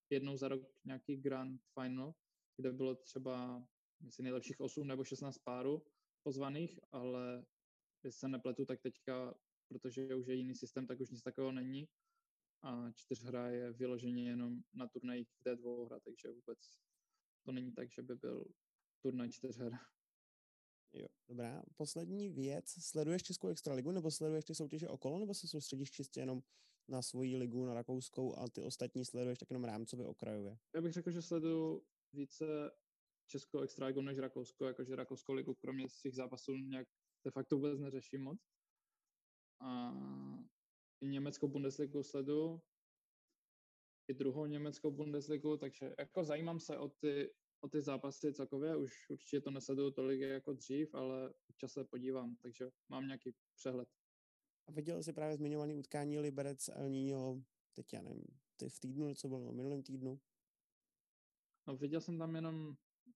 jednou za rok nějaký grand final, kde bylo třeba myslím, nejlepších 8 nebo 16 párů pozvaných, ale jestli se nepletu, tak teďka, protože už je jiný systém, tak už nic takového není a čtyřhra je vyloženě jenom na turnajích, kde dvouhra, takže vůbec to není tak, že by byl turnaj čtyřher. Jo, dobrá. Poslední věc. Sleduješ Českou extraligu nebo sleduješ ty soutěže okolo, nebo se soustředíš čistě jenom na svoji ligu, na rakouskou a ty ostatní sleduješ tak jenom rámcově okrajově? Já bych řekl, že sleduju více Českou extraligu než Rakousko, jakože Rakouskou ligu kromě těch zápasů nějak de facto vůbec neřeším moc. A i německou Bundesligu sledu, i druhou německou Bundesligu, takže jako zajímám se o ty, o ty zápasy celkově, už určitě to nesleduju tolik jako dřív, ale občas se podívám, takže mám nějaký přehled. A viděl jsi právě zmiňovaný utkání Liberec El Niño, teď já nevím, ty v týdnu, co bylo, minulém týdnu? No viděl jsem tam jenom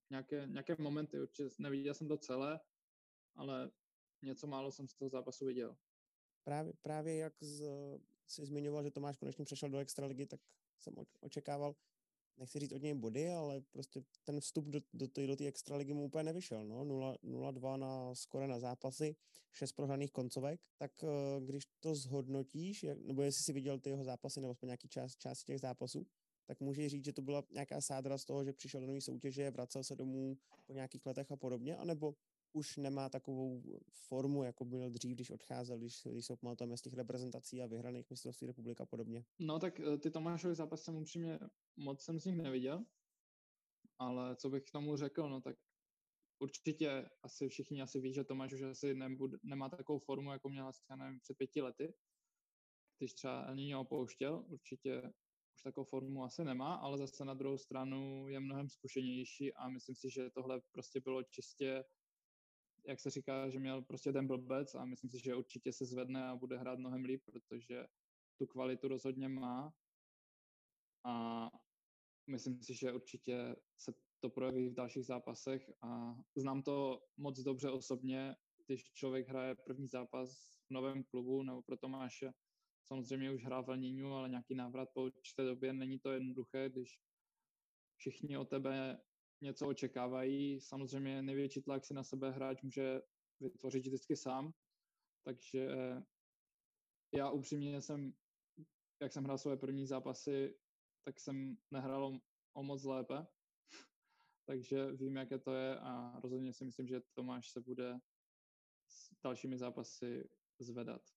nějaké, nějaké momenty, určitě neviděl jsem to celé, ale něco málo jsem z toho zápasu viděl právě, právě jak z, si zmiňoval, že Tomáš konečně přešel do extraligy, tak jsem očekával, nechci říct od něj body, ale prostě ten vstup do, do té do extraligy mu úplně nevyšel. No? 0-2 na skore na zápasy, 6 prohraných koncovek, tak eh, když to zhodnotíš, jak, nebo jestli si viděl ty jeho zápasy nebo nějaký část, část těch zápasů, tak může říct, že to byla nějaká sádra z toho, že přišel do nové soutěže, vracel se domů po nějakých letech a podobně, anebo už nemá takovou formu, jako byl dřív, když odcházel, když, když se pamatujeme z těch reprezentací a vyhraných mistrovství republika a podobně. No tak eh, ty Tomášovy zápasy jsem upřímně moc jsem z nich neviděl, ale co bych k tomu řekl, no tak určitě asi všichni asi ví, že Tomáš už asi nebud, nemá takovou formu, jako měl asi, nevím, před pěti lety, když třeba ani opouštěl, určitě už takovou formu asi nemá, ale zase na druhou stranu je mnohem zkušenější a myslím si, že tohle prostě bylo čistě jak se říká, že měl prostě ten blbec a myslím si, že určitě se zvedne a bude hrát mnohem líp, protože tu kvalitu rozhodně má. A myslím si, že určitě se to projeví v dalších zápasech a znám to moc dobře osobně, když člověk hraje první zápas v novém klubu nebo pro Tomáše, samozřejmě už hrál v Elníňu, ale nějaký návrat po určité době není to jednoduché, když všichni o tebe něco očekávají. Samozřejmě největší tlak si na sebe hráč může vytvořit vždycky sám, takže já upřímně jsem, jak jsem hrál své první zápasy, tak jsem nehrál o moc lépe, takže vím, jaké to je a rozhodně si myslím, že Tomáš se bude s dalšími zápasy zvedat.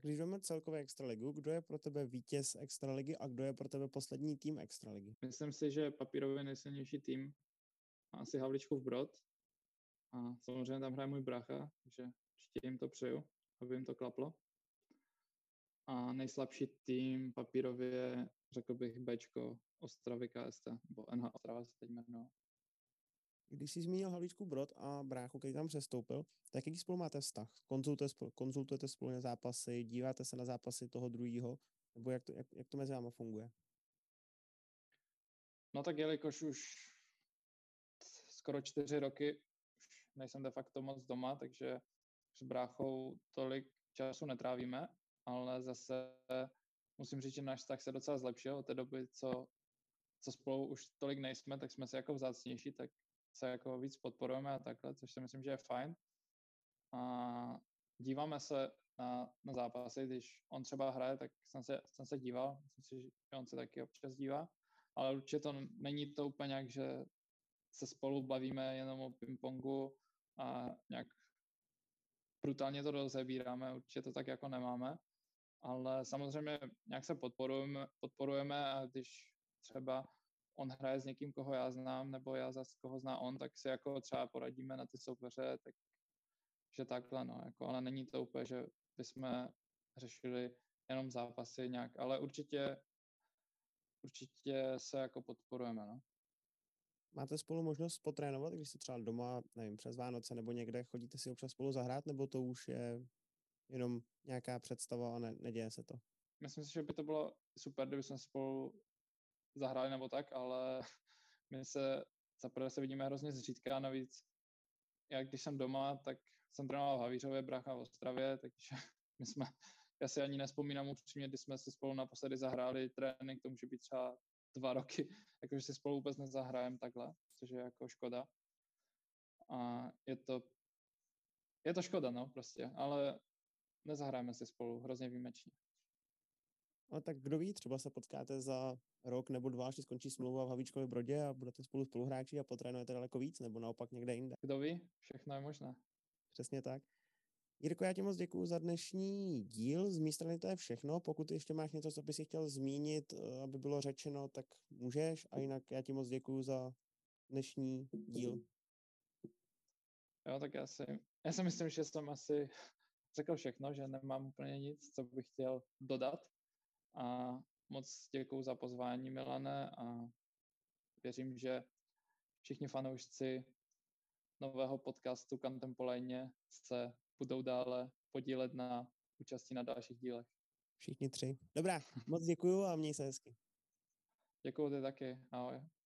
Když vezmeme celkově extraligu, kdo je pro tebe vítěz extraligy a kdo je pro tebe poslední tým extraligy? Myslím si, že papírově nejsilnější tým asi Havličkův Brod. A samozřejmě tam hraje můj brácha, takže určitě jim to přeju, aby jim to klaplo. A nejslabší tým papírově, řekl bych, Bčko Ostravy KST, nebo NH Ostrava se teď jmenuje. Když jsi zmínil Havlíčku Brod a bráchu, který tam přestoupil, tak jaký spolu máte vztah? Konzultujete spolu, konzultujete spolu na zápasy, díváte se na zápasy toho druhého, nebo jak to, jak, jak to mezi váma funguje? No tak jelikož už skoro čtyři roky nejsem de facto moc doma, takže s bráchou tolik času netrávíme, ale zase musím říct, že náš vztah se docela zlepšil od té doby, co, co spolu už tolik nejsme, tak jsme si jako vzácnější, tak se jako víc podporujeme a takhle, což si myslím, že je fajn. A díváme se na, na zápasy, když on třeba hraje, tak jsem se, jsem se díval, myslím si, že on se taky občas dívá, ale určitě to není to úplně nějak, že se spolu bavíme jenom o pingpongu a nějak brutálně to rozebíráme, určitě to tak jako nemáme, ale samozřejmě nějak se podporujeme, podporujeme a když třeba on hraje s někým, koho já znám, nebo já zase koho zná on, tak si jako třeba poradíme na ty soupeře, tak že takhle, no, jako, ale není to úplně, že bychom řešili jenom zápasy nějak, ale určitě, určitě se jako podporujeme, no. Máte spolu možnost potrénovat, když jste třeba doma, nevím, přes Vánoce nebo někde, chodíte si občas spolu zahrát, nebo to už je jenom nějaká představa a ne, neděje se to? Myslím si, že by to bylo super, kdyby jsme spolu zahráli nebo tak, ale my se zaprvé se vidíme hrozně zřídka navíc já když jsem doma, tak jsem trénoval v Havířově, brácha v Ostravě, takže my jsme, já si ani nespomínám upřímně, kdy jsme si spolu naposledy zahráli trénink, to může být třeba dva roky, jakože si spolu vůbec nezahrajeme takhle, což je jako škoda. A je to, je to škoda, no, prostě, ale nezahrajeme si spolu hrozně výjimečně. No tak kdo ví, třeba se potkáte za rok nebo dva, až skončí smlouva v Havíčkově Brodě a budete spolu spoluhráči a potrénujete daleko víc, nebo naopak někde jinde. Kdo ví, všechno je možné. Přesně tak. Jirko, já ti moc děkuji za dnešní díl. Z mé strany to je všechno. Pokud ještě máš něco, co bys si chtěl zmínit, eh, aby bylo řečeno, tak můžeš. A jinak já ti moc děkuji za dnešní díl. Jo, tak já si, já si myslím, že jsem asi řekl všechno, že nemám úplně nic, co bych chtěl dodat. A moc děkuji za pozvání, Milane, a věřím, že všichni fanoušci nového podcastu Contempoline se budou dále podílet na účasti na dalších dílech. Všichni tři. Dobrá, moc děkuju a měj se hezky. Děkuju ty taky. Ahoj.